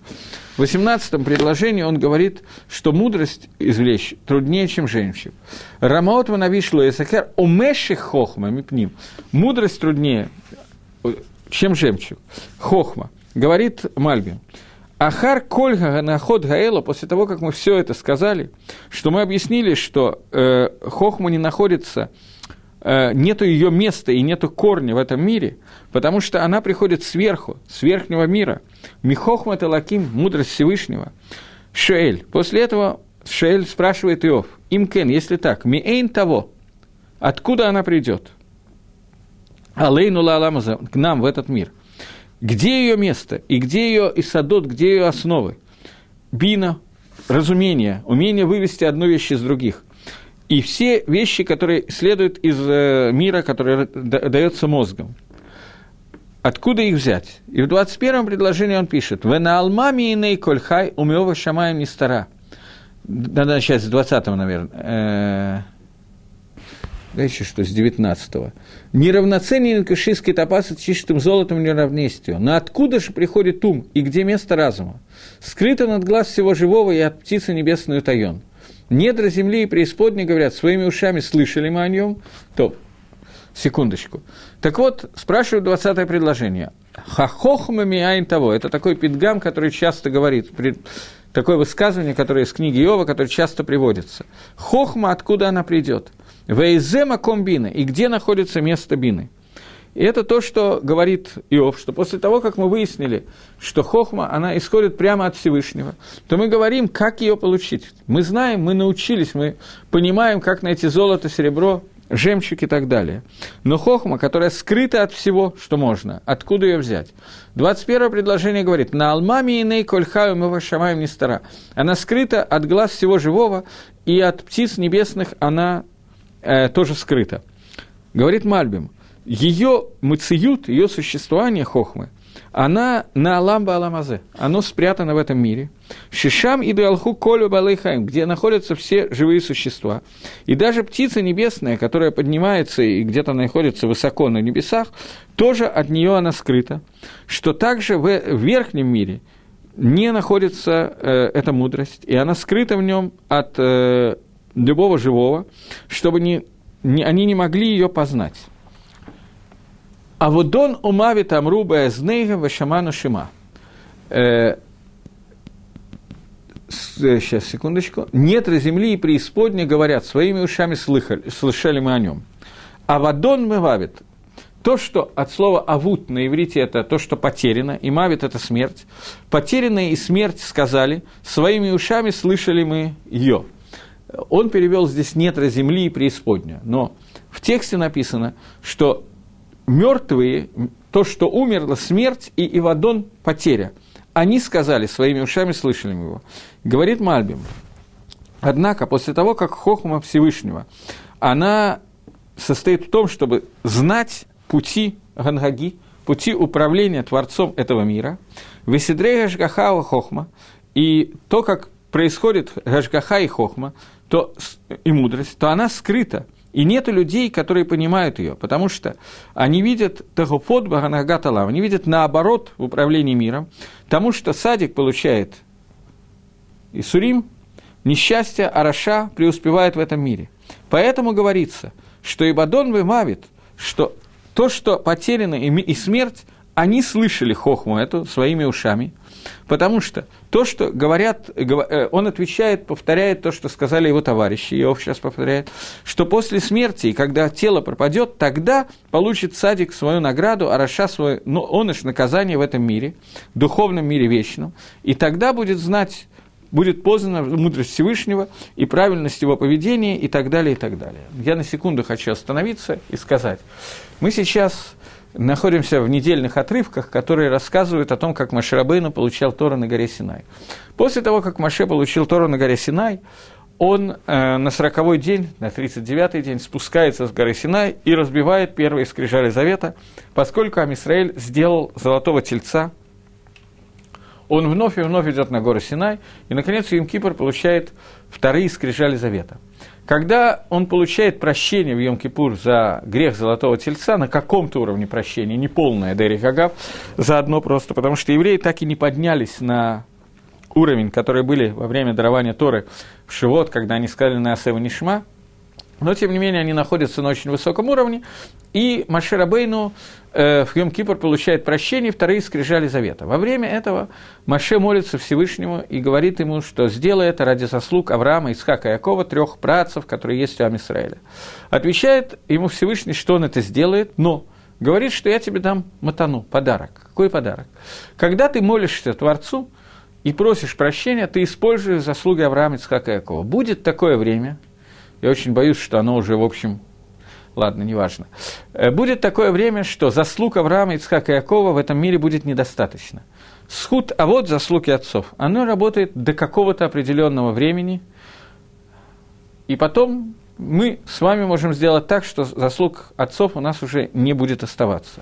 В 18 предложении он говорит, что мудрость извлечь труднее, чем жемчуг. Рамаот Ванавишло Эсакер Омеших Хохма Мипним. Мудрость труднее, чем жемчуг. Хохма. Говорит Мальбин. Ахар Кольга Наход Гаэла, после того, как мы все это сказали, что мы объяснили, что э, Хохма не находится, э, нету ее места и нету корня в этом мире, потому что она приходит сверху, с верхнего мира. Михохма Талаким, мудрость Всевышнего. Шуэль. После этого Шуэль спрашивает Иов, Имкен, если так, Миэйн того, откуда она придет? Алейну Лаламаза, к нам в этот мир. Где ее место и где ее Исадот, где ее основы? Бина, разумение, умение вывести одну вещь из других. И все вещи, которые следуют из э, мира, который дается мозгом. Откуда их взять? И в 21-м предложении он пишет, «Вена алмами иней кольхай умеова шамаем не стара». Надо начать с 20-го, наверное. Дальше что, с 19-го. Неравноценен кашистский топаз с чистым золотом неравнестию. Но откуда же приходит ум и где место разума? Скрыто над глаз всего живого и от птицы небесной утаен. Недра земли и преисподней, говорят, своими ушами слышали мы о нем, то секундочку. Так вот, спрашивают 20 предложение. Хахохмами айн того. Это такой пидгам, который часто говорит, такое высказывание, которое из книги Иова, которое часто приводится. Хохма, откуда она придет? Вейзема комбина. И где находится место бины? И это то, что говорит Иов, что после того, как мы выяснили, что хохма, она исходит прямо от Всевышнего, то мы говорим, как ее получить. Мы знаем, мы научились, мы понимаем, как найти золото, серебро, жемчуг и так далее. Но хохма, которая скрыта от всего, что можно, откуда ее взять? 21 предложение говорит, на алмами и ней кольхаю мы вашамаем не стара. Она скрыта от глаз всего живого, и от птиц небесных она э, тоже скрыта. Говорит Мальбим, ее мыциют, ее существование хохмы, она на Аламба Аламазе, оно спрятано в этом мире. Шишам и Дуалху Колю Балейхаим, где находятся все живые существа. И даже птица небесная, которая поднимается и где-то находится высоко на небесах, тоже от нее она скрыта. Что также в верхнем мире не находится э, эта мудрость, и она скрыта в нем от э, любого живого, чтобы не, не, они не могли ее познать. А вот дон умавит амруба эзнейга вашаману шима. Э, сейчас, секундочку. Нетра земли и преисподня говорят, своими ушами слыхали, слышали мы о нем. А вадон мывавит, то, что от слова «авут» на иврите это то, что потеряно, и «мавит» – это смерть. Потерянная и смерть сказали, своими ушами слышали мы ее. Он перевел здесь «нетра земли и преисподня». Но в тексте написано, что мертвые, то, что умерло, смерть и Ивадон – потеря. Они сказали, своими ушами слышали его. Говорит Мальбим. Однако, после того, как Хохма Всевышнего, она состоит в том, чтобы знать пути Гангаги, пути управления Творцом этого мира, Весидрей Гашгахава Хохма, и то, как происходит Гашгаха и Хохма, то, и мудрость, то она скрыта. И нет людей, которые понимают ее, потому что они видят Тахофот Баганагаталам, они видят наоборот в управлении миром, тому что цадик получает יסורים, несчастье, а רשע преуспевает в этом мире. Поэтому говорится, что אבדון ומוות, что то, что потеряно и смерть, они слышали хохму эту своими ушами, потому что то, что говорят, э, он отвечает, повторяет то, что сказали его товарищи, Иов сейчас повторяет, что после смерти, и когда тело пропадет, тогда получит цадик свою награду, а רשע свой, ну, он ишь наказание в этом мире, духовном мире вечном, и тогда будет знать будет познана мудрость Всевышнего и правильность его поведения и так далее, и так далее. Я на секунду хочу остановиться и сказать. Мы сейчас находимся в недельных отрывках, которые рассказывают о том, как Маширабейну получал Тору на горе Синай. После того, как Маше получил Тору на горе Синай, он э, на сороковой день, на 39-й день спускается с горы Синай и разбивает первые скрижали Завета, поскольку Амисраэль сделал золотого тельца, он вновь и вновь идет на гору Синай, и, наконец, Юм Кипр получает вторые скрижали Завета – когда он получает прощение в Йом-Кипур за грех Золотого Тельца, на каком-то уровне прощения, не полное Дери Хагав, заодно просто, потому что евреи так и не поднялись на уровень, который были во время дарования Торы в Шивот, когда они сказали на Асева Нишма, но, тем не менее, они находятся на очень высоком уровне, и Машир Абейну э, в Йом-Кипр получает прощение, вторые скрижали завета. Во время этого Маше молится Всевышнему и говорит ему, что сделай это ради заслуг Авраама, Исхака и Якова, трех працев, которые есть у Амисраэля. Отвечает ему Всевышний, что он это сделает, но говорит, что я тебе дам матану, подарок. Какой подарок? Когда ты молишься Творцу и просишь прощения, ты используешь заслуги Авраама, Исхака и Якова. Будет такое время, я очень боюсь, что оно уже, в общем, ладно, неважно. Э, будет такое время, что заслуг Авраама, Ицхака и Якова в этом мире будет недостаточно. Схуд, а вот заслуги отцов, оно работает до какого-то определенного времени, и потом мы с вами можем сделать так, что заслуг отцов у нас уже не будет оставаться.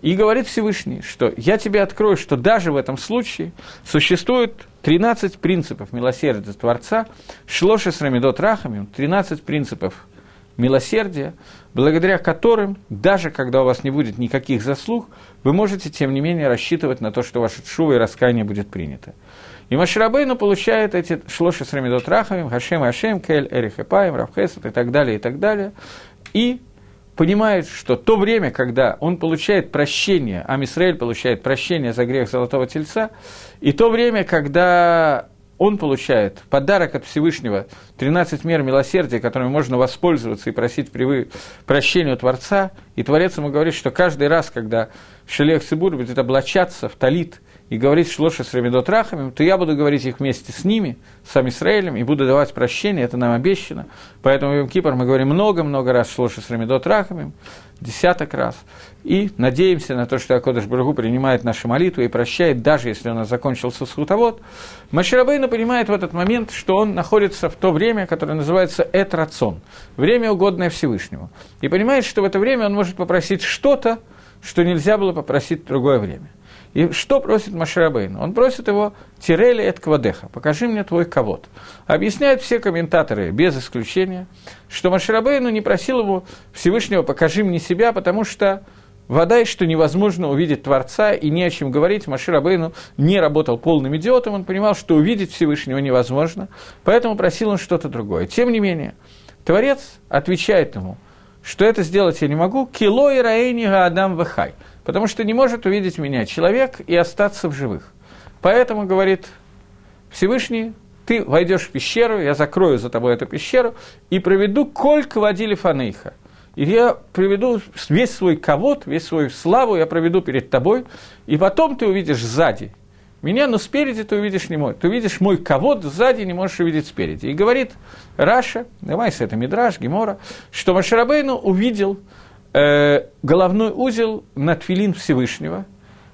И говорит Всевышний, что я тебе открою, что даже в этом случае существует 13 принципов милосердия Творца, шлоши с рамидот рахами, 13 принципов милосердия, благодаря которым, даже когда у вас не будет никаких заслуг, вы можете, тем не менее, рассчитывать на то, что ваше шува и раскаяние будет принято. И Маширабейну получает эти шлоши с рамидот рахами, Хашем Хашем, Кель, Эрих Эпаем, Равхесет и так далее, и так далее. И понимает, что то время, когда он получает прощение, а получает прощение за грех Золотого Тельца, и то время, когда он получает подарок от Всевышнего, 13 мер милосердия, которыми можно воспользоваться и просить прощения у Творца, и Творец ему говорит, что каждый раз, когда Шелех Сибур будет облачаться в талит и говорить шлоша с Рамидот Рахами, то я буду говорить их вместе с ними, с Израилем, и буду давать прощение, это нам обещано. Поэтому в Кипр мы говорим много-много раз шлоша с Рамидот Рахами, десяток раз. И надеемся на то, что Акодыш Барагу принимает наши молитвы и прощает, даже если у нас закончился схутовод. Маширабейна понимает в этот момент, что он находится в то время, которое называется Этрацон, время, угодное Всевышнему. И понимает, что в это время он может попросить что-то, что нельзя было попросить в другое время. И что просит Маширабейн? Он просит его «Тирели эт квадеха» – «Покажи мне твой ковод». Объясняют все комментаторы, без исключения, что Маширабейну не просил его Всевышнего «Покажи мне себя», потому что вода, и что невозможно увидеть Творца, и не о чем говорить. Маширабейну не работал полным идиотом, он понимал, что увидеть Всевышнего невозможно, поэтому просил он что-то другое. Тем не менее, Творец отвечает ему, что это сделать я не могу, «Кило и раэни адам вахай» – потому что не может увидеть меня человек и остаться в живых. Поэтому, говорит Всевышний, ты войдешь в пещеру, я закрою за тобой эту пещеру и проведу колька водили фанейха. И я приведу весь свой ковод, весь свою славу я проведу перед тобой, и потом ты увидишь сзади меня, но спереди ты увидишь не мой. Ты увидишь мой ковод, сзади не можешь увидеть спереди. И говорит Раша, давай с это Мидраш, Гемора, что Машарабейну увидел э, головной узел на тфилин Всевышнего,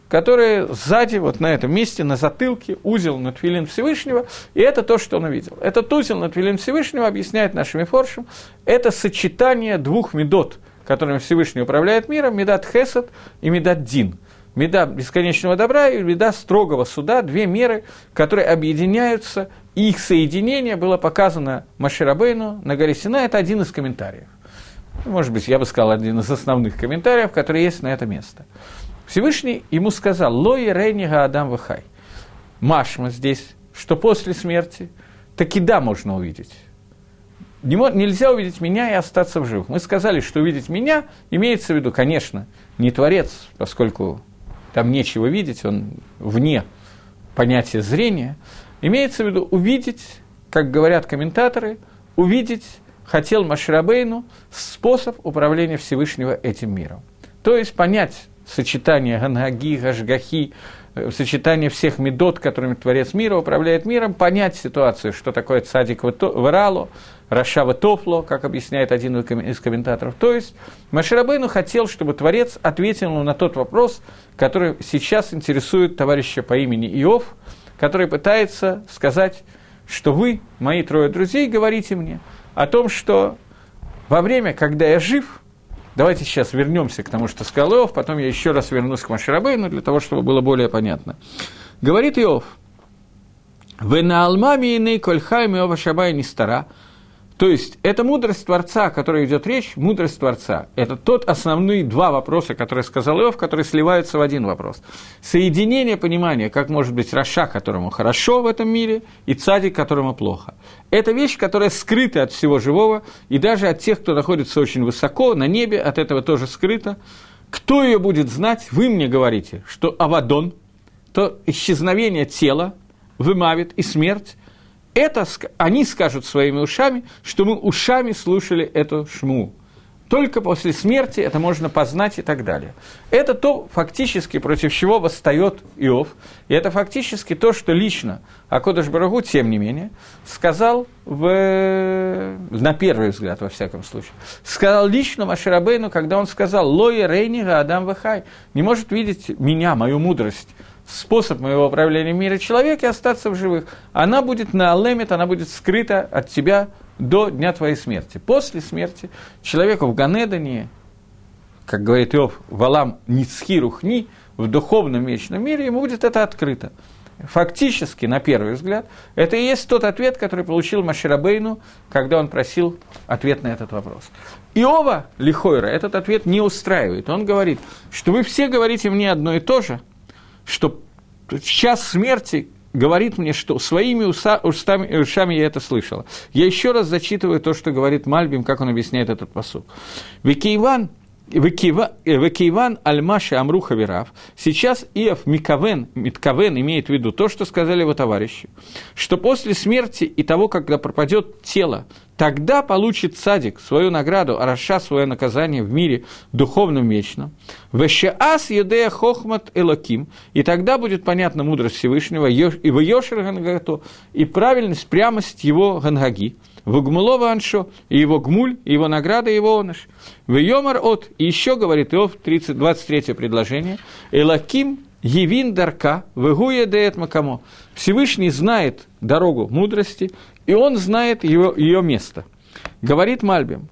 который сзади, вот на этом месте, на затылке, узел на тфилин Всевышнего, и это то, что он увидел. Этот узел на тфилин Всевышнего, объясняет нашим форшем, это сочетание двух медот, которыми Всевышний управляет миром, медат хесед и медат дин. Меда бесконечного добра и меда строгого суда, две меры, которые объединяются, и их соединение было показано Маширабейну на горе Сина, это один из комментариев может быть, я бы сказал, один из основных комментариев, который есть на это место. Всевышний ему сказал, «Лои рейнига Адам Вахай». Машма здесь, что после смерти таки да, можно увидеть. Нельзя увидеть меня и остаться в живых. Мы сказали, что увидеть меня имеется в виду, конечно, не Творец, поскольку там нечего видеть, он вне понятия зрения. Имеется в виду увидеть, как говорят комментаторы, увидеть хотел Маширабейну способ управления Всевышнего этим миром. То есть понять сочетание Гангаги, Гашгахи, э, сочетание всех медот, которыми Творец мира управляет миром, понять ситуацию, что такое цадик в Рашава Тофло, как объясняет один из комментаторов. То есть Маширабейну хотел, чтобы Творец ответил на тот вопрос, который сейчас интересует товарища по имени Иов, который пытается сказать, что вы, мои трое друзей, говорите мне о том, что во время, когда я жив, давайте сейчас вернемся к тому, что сказал Иов, потом я еще раз вернусь к Маширабейну, для того, чтобы было более понятно. Говорит Иов, «Вы на алмами и кольхай Иова шабай не стара», то есть, это мудрость Творца, о которой идет речь, мудрость Творца. Это тот основные два вопроса, которые сказал Иов, которые сливаются в один вопрос. Соединение понимания, как может быть Раша, которому хорошо в этом мире, и цадик, которому плохо. Это вещь, которая скрыта от всего живого, и даже от тех, кто находится очень высоко, на небе, от этого тоже скрыто. Кто ее будет знать, вы мне говорите, что Авадон, то исчезновение тела, вымавит и смерть, это они скажут своими ушами, что мы ушами слушали эту шму. Только после смерти это можно познать и так далее. Это то, фактически, против чего восстает Иов. И это фактически то, что лично Акодыш Барагу, тем не менее, сказал, в, на первый взгляд, во всяком случае, сказал лично Маширабейну, когда он сказал «Лои рейнига Адам Вахай» не может видеть меня, мою мудрость, способ моего управления мира человека и остаться в живых. Она будет на алемет, она будет скрыта от тебя до дня твоей смерти. После смерти человеку в Ганедане, как говорит Иов, валам ницхирухни, в духовном вечном мире, ему будет это открыто. Фактически, на первый взгляд, это и есть тот ответ, который получил Маширабейну, когда он просил ответ на этот вопрос. Иова Лихойра этот ответ не устраивает. Он говорит, что вы все говорите мне одно и то же – что в час смерти говорит мне, что своими уса, устами, ушами я это слышала. Я еще раз зачитываю то, что говорит Мальбим, как он объясняет этот пасук. וכיוון וכיוון על מה שאמרו חבריו. Сейчас Иов מכוון, מתכוון имеет в виду то, что сказали его товарищи, что после смерти и того, когда пропадет тело, тогда получит цадик свою награду, а רשע свое наказание в мире духовном вечном. ושאז ידע חכמת אלוקים, и тогда будет понятна мудрость Всевышнего, и ויושר הנהגתו, и правильность, прямость его Гангаги. Вугмулова Аншо, и его гмуль, и его награда, и его оныш. В Йомар от, и еще говорит Иов, 30, 23 предложение, Элаким Евин Дарка, Вегуя Деет Макамо. Всевышний знает дорогу мудрости, и он знает ее, ее место. Говорит Мальбим,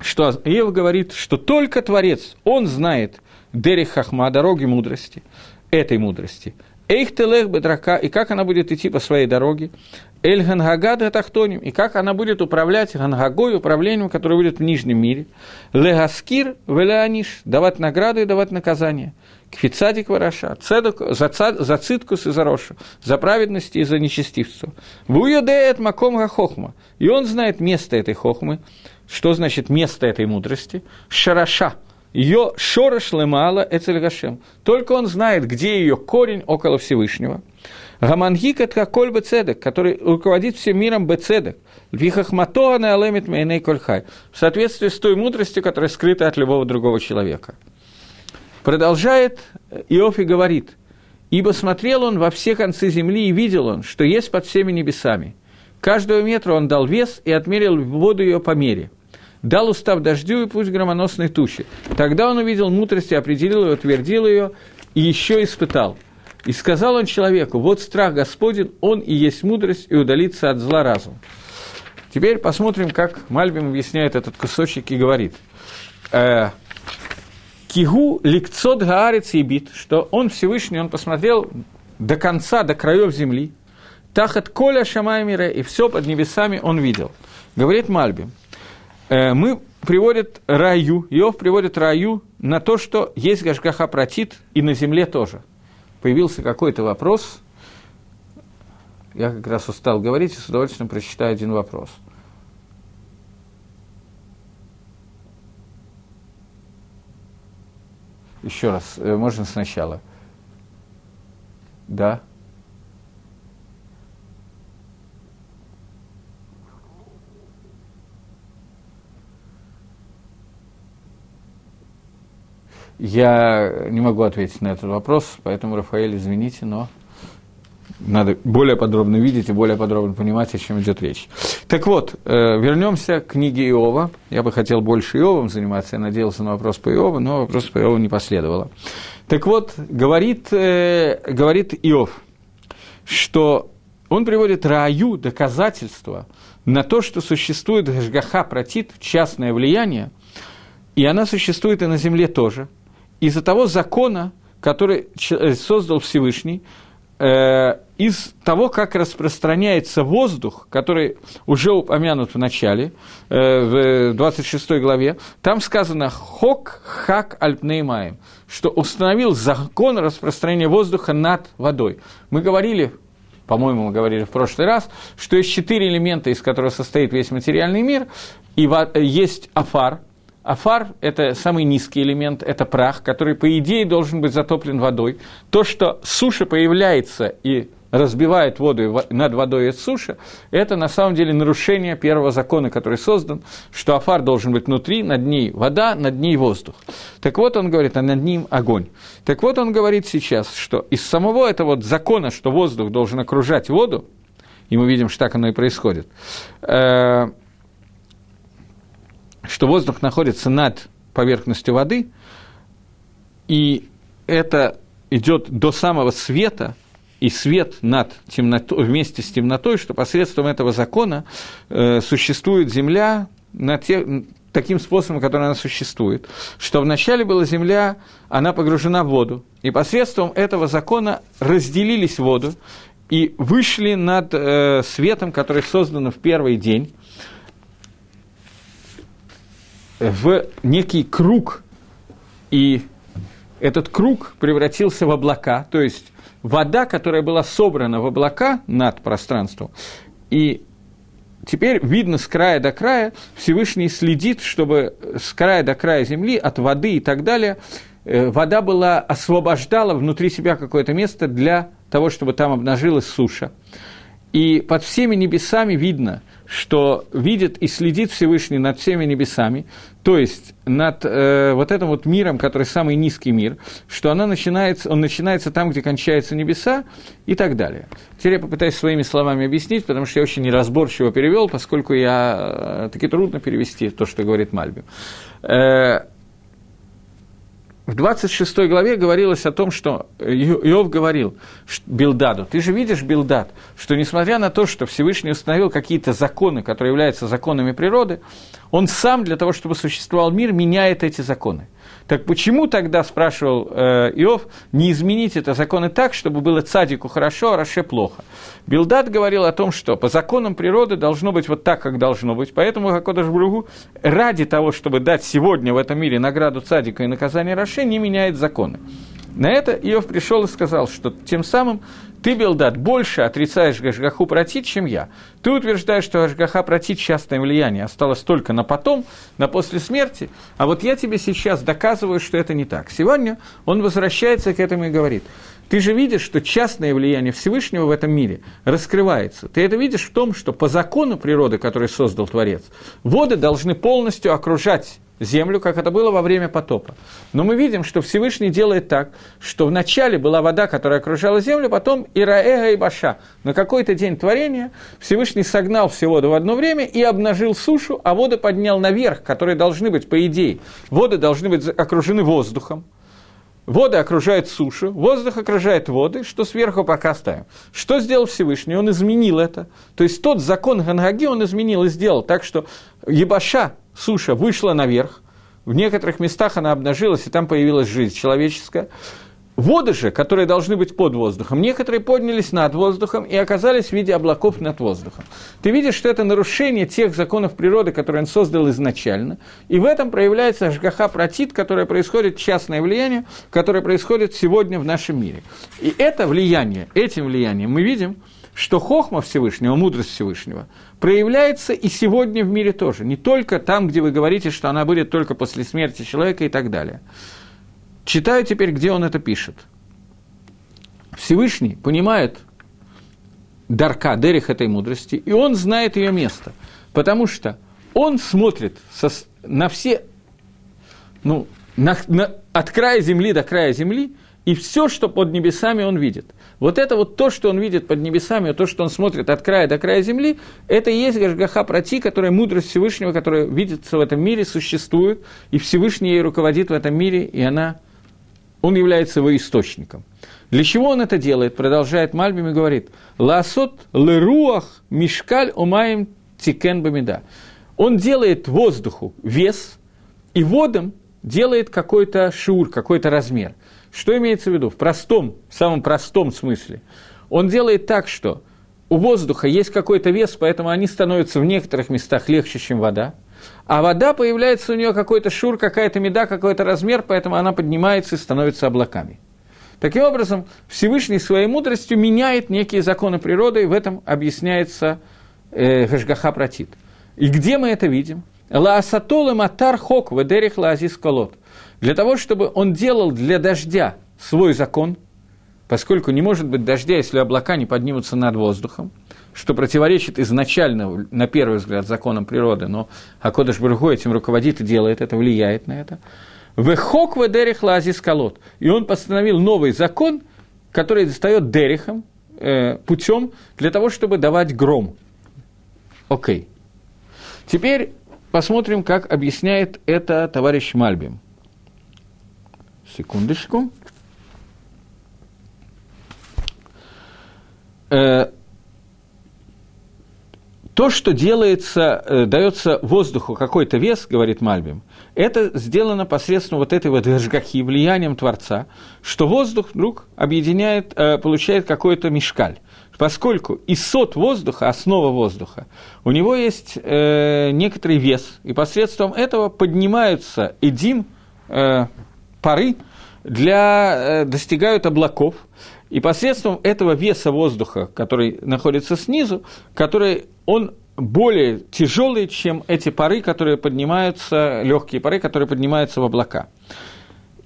что Иов говорит, что только Творец, он знает Дерих Хахма, дороги мудрости, этой мудрости. Эйх телех бедрака, и как она будет идти по своей дороге. Эль Гангагада Тахтоним, и как она будет управлять Гангагой, управлением, которое будет в Нижнем мире. Легаскир Велеаниш, давать награды и давать наказания. Кфицадик Вараша, цедок, за, за циткус и за рошу, за праведность и за нечестивство. Вуйодеет Маком Гахохма, и он знает место этой хохмы, что значит место этой мудрости, Шараша, ее шорош лемала эцельгашем. Только он знает, где ее корень около Всевышнего. Гамангик – это коль бецедек, который руководит всем миром бецедек. Вихахматоа алемит мейней кольхай. В соответствии с той мудростью, которая скрыта от любого другого человека. Продолжает Иов и говорит, «Ибо смотрел он во все концы земли и видел он, что есть под всеми небесами. Каждого метра он дал вес и отмерил воду ее по мере. Дал устав дождю и пусть громоносной тучи. Тогда он увидел мудрость и определил ее, утвердил ее и еще испытал – и сказал он человеку, вот страх Господень, он и есть мудрость, и удалиться от зла разум. Теперь посмотрим, как Мальбим объясняет этот кусочек и говорит. «Э, Кигу ликцот гаарец и бит, что он Всевышний, он посмотрел до конца, до краев земли, тахат коля шамаймира, и все под небесами он видел. Говорит Мальбим, э, мы приводит раю, Иов приводит раю на то, что есть Гашгаха протит и на земле тоже появился какой-то вопрос, Я как раз устал говорить и с удовольствием прочитаю один вопрос. Еще раз, э, можно сначала? Да? Я не могу ответить на этот вопрос, поэтому, Рафаэль, извините, но надо более подробно видеть и более подробно понимать, о чем идет речь. Так вот, э, вернемся к книге Иова. Я бы хотел больше Иовом заниматься, я надеялся на вопрос по Иову, но вопрос по Иову не последовало. Так вот, говорит, э, говорит Иов, что он приводит Рааю доказательства на то, что существует Гашгаха Протит, частное влияние, и она существует и на земле тоже – из-за того закона, который э, создал Всевышний, э, из того, как распространяется воздух, который уже упомянут в начале, э, в 26 главе, там сказано «хок хак альпнеймаем», что установил закон распространения воздуха над водой. Мы говорили по-моему, мы говорили в прошлый раз, что есть четыре элемента, из которых состоит весь материальный мир, и есть афар, Афар – это самый низкий элемент, это прах, который, по идее, должен быть затоплен водой. То, что суша появляется и разбивает воду над водой из суши, это на самом деле нарушение первого закона, который создан, что афар должен быть внутри, над ней вода, над ней воздух. Так вот он говорит, а над ним огонь. Так вот он говорит сейчас, что из самого этого вот закона, что воздух должен окружать воду, и мы видим, что так оно и происходит, э, что воздух находится над поверхностью воды, и это идет до самого света, и свет над темнотой, вместе с темнотой, что посредством этого закона э, существует Земля на те, таким способом, который она существует, что вначале была Земля, она погружена в воду, и посредством этого закона разделились воду и вышли над э, светом, который создан в первый день, в некий круг, и этот круг превратился в облака, то есть вода, которая была собрана в облака над пространством, и теперь видно с края до края, Всевышний следит, чтобы с края до края земли, от воды и так далее, э, вода была, освобождала внутри себя какое-то место для того, чтобы там обнажилась суша. И под всеми небесами видно, что видит и следит Всевышний над всеми небесами, то есть над э, вот этим вот миром, который самый низкий мир, что она начинается, он начинается там, где кончаются небеса и так далее. Теперь я попытаюсь своими словами объяснить, потому что я очень неразборчиво перевел, поскольку я э, таки трудно перевести то, что говорит Мальби. Э, в 26 главе говорилось о том, что Иов говорил Билдаду, ты же видишь, Билдад, что несмотря на то, что Всевышний установил какие-то законы, которые являются законами природы, он сам для того, чтобы существовал мир, меняет эти законы. Так почему тогда, спрашивал э, Иов, не изменить это законы так, чтобы было цадику хорошо, а Раше плохо? Билдат говорил о том, что по законам природы должно быть вот так, как должно быть. Поэтому Хакодаш Бругу ради того, чтобы дать сегодня в этом мире награду цадика и наказание Раше, не меняет законы. На это Иов пришел и сказал, что тем самым ты, Белдат, больше отрицаешь Гашгаху протит, чем я. Ты утверждаешь, что Гашгаха протит частное влияние осталось только на потом, на после смерти, а вот я тебе сейчас доказываю, что это не так. Сегодня он возвращается к этому и говорит, ты же видишь, что частное влияние Всевышнего в этом мире раскрывается. Ты это видишь в том, что по закону природы, который создал Творец, воды должны полностью окружать землю, как это было во время потопа. Но мы видим, что Всевышний делает так, что вначале была вода, которая окружала землю, потом Ираэга и Баша. На какой-то день творения Всевышний согнал все воды в одно время и обнажил сушу, а воды поднял наверх, которые должны быть, по идее, воды должны быть окружены воздухом. Воды окружают сушу, воздух окружает воды, что сверху пока ставим. Что сделал Всевышний? Он изменил это. То есть тот закон Гангаги он изменил и сделал так, что Ебаша, суша вышла наверх, в некоторых местах она обнажилась, и там появилась жизнь человеческая. Воды же, которые должны быть под воздухом, некоторые поднялись над воздухом и оказались в виде облаков над воздухом. Ты видишь, что это нарушение тех законов природы, которые он создал изначально, и в этом проявляется ажгаха протит, которое происходит, частное влияние, которое происходит сегодня в нашем мире. И это влияние, этим влиянием мы видим, что хохма Всевышнего, мудрость Всевышнего, проявляется и сегодня в мире тоже. Не только там, где вы говорите, что она будет только после смерти человека и так далее. Читаю теперь, где он это пишет. Всевышний понимает дарка, дерих этой мудрости, и он знает ее место, потому что он смотрит со, на все, ну, на, на, от края земли до края земли, и все, что под небесами, он видит. Вот это вот то, что он видит под небесами, то, что он смотрит от края до края земли, это и есть Гашгаха Прати, которая мудрость Всевышнего, которая видится в этом мире, существует, и Всевышний ей руководит в этом мире, и она, он является его источником. Для чего он это делает? Продолжает Мальбим и говорит, «Ласот леруах мишкаль умаем тикен бамида». Он делает воздуху вес, и водам делает какой-то шур, какой-то размер. Что имеется в виду? В простом, в самом простом смысле. Он делает так, что у воздуха есть какой-то вес, поэтому они становятся в некоторых местах легче, чем вода. А вода появляется у нее какой-то шур, какая-то меда, какой-то размер, поэтому она поднимается и становится облаками. Таким образом, Всевышний своей мудростью меняет некие законы природы, и в этом объясняется э, Гашгаха Пратит. И где мы это видим? Лаасатолы матар хок ведерих лаазис колот. Для того, чтобы он делал для дождя свой закон, поскольку не может быть дождя, если облака не поднимутся над воздухом, что противоречит изначально, на первый взгляд, законам природы, но Акодыш Бургу этим руководит и делает это, влияет на это. Вехок ведерих лазис колот. И он постановил новый закон, который достает дерихом, э, путем для того, чтобы давать гром. Окей. Okay. Теперь посмотрим, как объясняет это товарищ Мальбим. Секундочку. Э, то, что делается, э, дается воздуху какой-то вес, говорит Мальбим, это сделано посредством вот этой вот жгахи, влиянием Творца, что воздух вдруг объединяет, э, получает какой-то мешкаль. Поскольку и сот воздуха, основа воздуха, у него есть э, некоторый вес, и посредством этого поднимаются эдим, э, пары, для, э, достигают облаков, и посредством этого веса воздуха, который находится снизу, который он более тяжелый, чем эти пары, которые поднимаются, легкие пары, которые поднимаются в облака.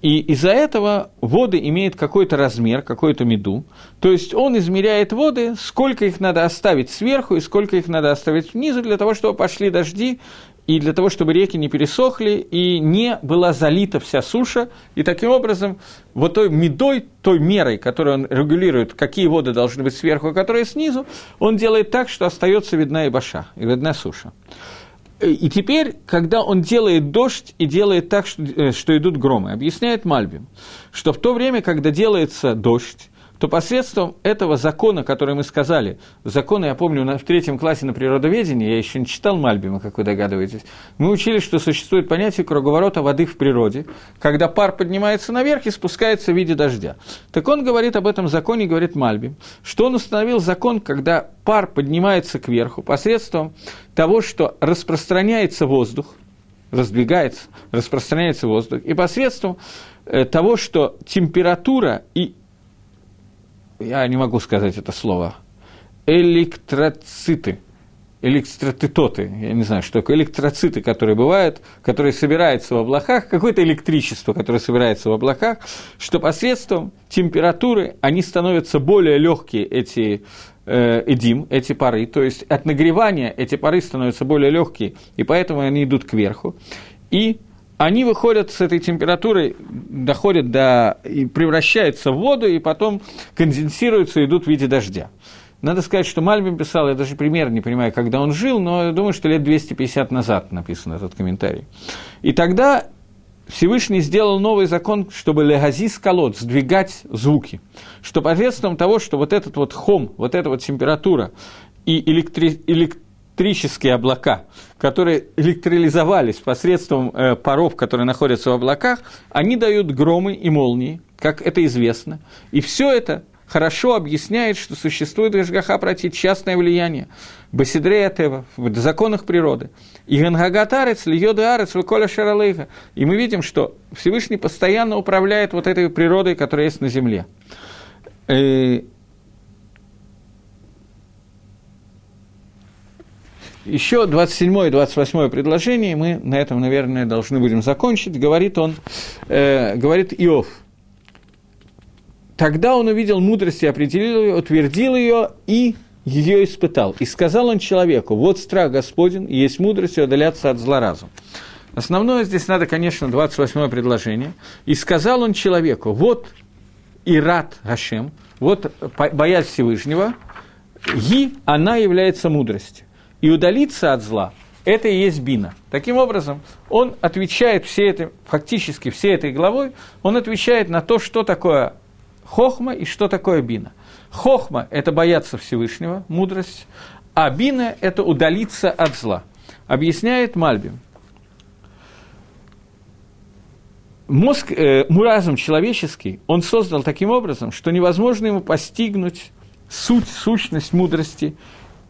И из-за этого воды имеют какой-то размер, какую-то меду. То есть он измеряет воды, сколько их надо оставить сверху и сколько их надо оставить внизу, для того, чтобы пошли дожди, и для того, чтобы реки не пересохли и не была залита вся суша. И таким образом, вот той медой, той мерой, которую он регулирует, какие воды должны быть сверху, а которые снизу, он делает так, что остается видна и баша, и видна суша. И теперь, когда он делает дождь и делает так, что, э, что идут громы, объясняет Мальбим, что в то время, когда делается дождь, то посредством этого закона, который мы сказали, закона, я помню, в третьем классе на природоведении, я еще не читал Мальбима, как вы догадываетесь, мы учили, что существует понятие круговорота воды в природе, когда пар поднимается наверх и спускается в виде дождя. Так он говорит об этом законе, говорит Мальбим, что он установил закон, когда пар поднимается кверху посредством того, что распространяется воздух, раздвигается, распространяется воздух, и посредством э, того, что температура и я не могу сказать это слово, электроциты, электротитоты, я не знаю, что такое, электроциты, которые бывают, которые собираются в облаках, какое-то электричество, которое собирается в облаках, что посредством температуры они становятся более легкие, эти э, эдим, эти пары, то есть от нагревания эти пары становятся более легкие, и поэтому они идут кверху. И они выходят с этой температурой, доходят до... и превращаются в воду, и потом конденсируются и идут в виде дождя. Надо сказать, что Мальбим писал, я даже пример не понимаю, когда он жил, но я думаю, что лет 250 назад написан этот комментарий. И тогда Всевышний сделал новый закон, чтобы легазис колод, сдвигать звуки. Что посредством того, что вот этот вот хом, вот эта вот температура и электри, элект, электрические облака, которые электролизовались посредством э, паров, которые находятся в облаках, они дают громы и молнии, как это известно. И все это хорошо объясняет, что существует Гашгаха пройти частное влияние. Басидрея Тева, в законах природы. И Гангагатарец, Льода Арец, Выколя Шаралейха. И мы видим, что Всевышний постоянно управляет вот этой природой, которая есть на земле. Э, еще 27 и 28 предложение, мы на этом, наверное, должны будем закончить. Говорит он, э, говорит Иов. Тогда он увидел мудрость и определил ее, утвердил ее и ее испытал. И сказал он человеку, вот страх Господень, и есть мудрость и удаляться от зла разум. Основное здесь надо, конечно, 28 предложение. И сказал он человеку, вот и рад Гашем, вот боязнь Всевышнего, и она является мудростью. И удалиться от зла – это и есть бина. Таким образом, он отвечает все это, фактически всей этой главой, он отвечает на то, что такое хохма и что такое бина. Хохма – это бояться Всевышнего, мудрость, а бина – это удалиться от зла. Объясняет Мальбим. Мозг, э, разум человеческий, он создал таким образом, что невозможно ему постигнуть суть, сущность мудрости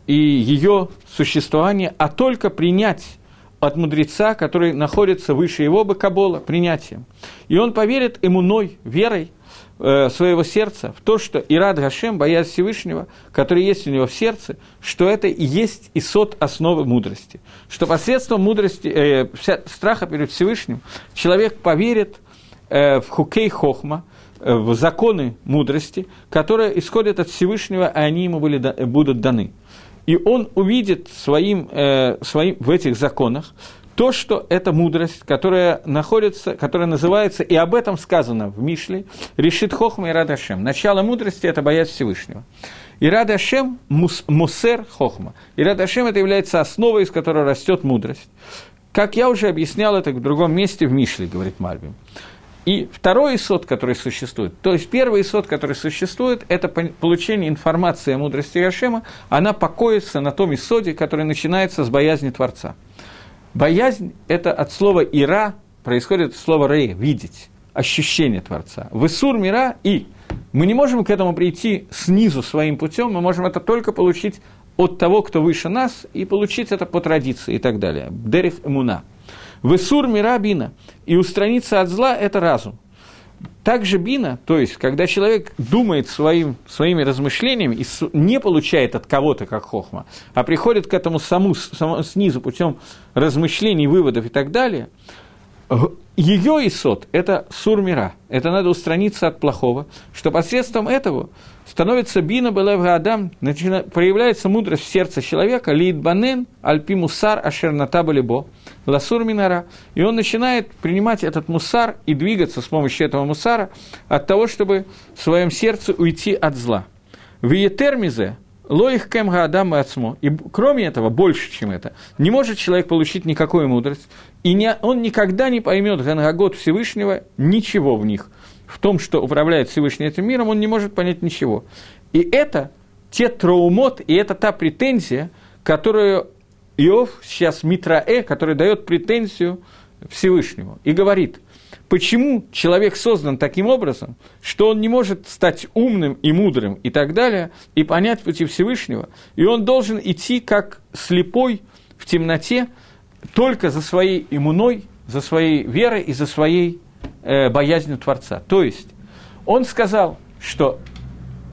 и ее существование, а только принять от мудреца, который находится выше его бакабола, принятием. И он поверит иммуной, верой э, своего сердца в то, что Ирад Гашем, боязнь Всевышнего, который есть у него в сердце, что это и есть и сот основы мудрости. Что посредством мудрости, э, страха перед Всевышним человек поверит э, в хукей хохма, э, в законы мудрости, которые исходят от Всевышнего, и они ему были, будут даны и он увидит своим, э, своим, в этих законах то, что это мудрость, которая находится, которая называется, и об этом сказано в Мишле, решит хохма и радашем. Начало мудрости – это боязнь Всевышнего. И радашем мус, мусер хохма. И радашем – это является основой, из которой растет мудрость. Как я уже объяснял это в другом месте в Мишле, говорит Мальбим. И второй исот, который существует, то есть первый исот, который существует, это получение информации о мудрости Гашема, она покоится на том исоде, который начинается с боязни Творца. Боязнь – это от слова «ира», происходит от слова «рей» – «видеть», ощущение Творца. Высур мира и мы не можем к этому прийти снизу своим путем, мы можем это только получить от того, кто выше нас, и получить это по традиции и так далее. Дерих эмуна – Высур мира бина. И устраниться от зла – это разум. Также бина, то есть, когда человек думает своим, своими размышлениями и не получает от кого-то, как хохма, а приходит к этому саму, саму снизу путем размышлений, выводов и так далее, ее исот – это сур мира, это надо устраниться от плохого, что посредством этого становится бина белев адам, проявляется мудрость в сердце человека, лид банен, альпи мусар, ашер натабалибо, ласур минара, и он начинает принимать этот мусар и двигаться с помощью этого мусара от того, чтобы в своем сердце уйти от зла. В Етермизе, Лоих кем Адам и Ацмо. И кроме этого, больше, чем это, не может человек получить никакую мудрость, и не, он никогда не поймет Ганагот Всевышнего ничего в них – в том, что управляет Всевышний этим миром, он не может понять ничего. И это те траумот, и это та претензия, которую Иов сейчас Митраэ, который дает претензию Всевышнему и говорит, почему человек создан таким образом, что он не может стать умным и мудрым и так далее, и понять пути Всевышнего, и он должен идти как слепой в темноте только за своей иммуной, за своей верой и за своей э, боязнью Творца. То есть он сказал, что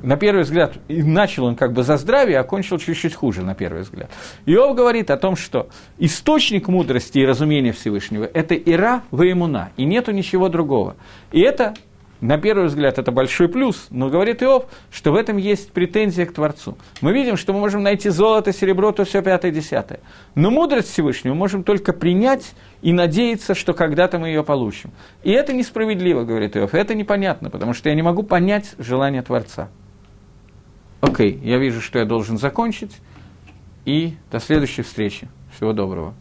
на первый взгляд, начал он как бы за здравие, а кончил чуть-чуть хуже, на первый взгляд. Иов говорит о том, что источник мудрости и разумения Всевышнего – это Ира Ваимуна, и нету ничего другого. И это на первый взгляд это большой плюс, но говорит Иов, что в этом есть претензия к Творцу. Мы видим, что мы можем найти золото, серебро, то все пятое, десятое. Но мудрость Всевышнего мы можем только принять и надеяться, что когда-то мы ее получим. И это несправедливо, говорит Иов, это непонятно, потому что я не могу понять желание Творца. Окей, я вижу, что я должен закончить, и до следующей встречи. Всего доброго.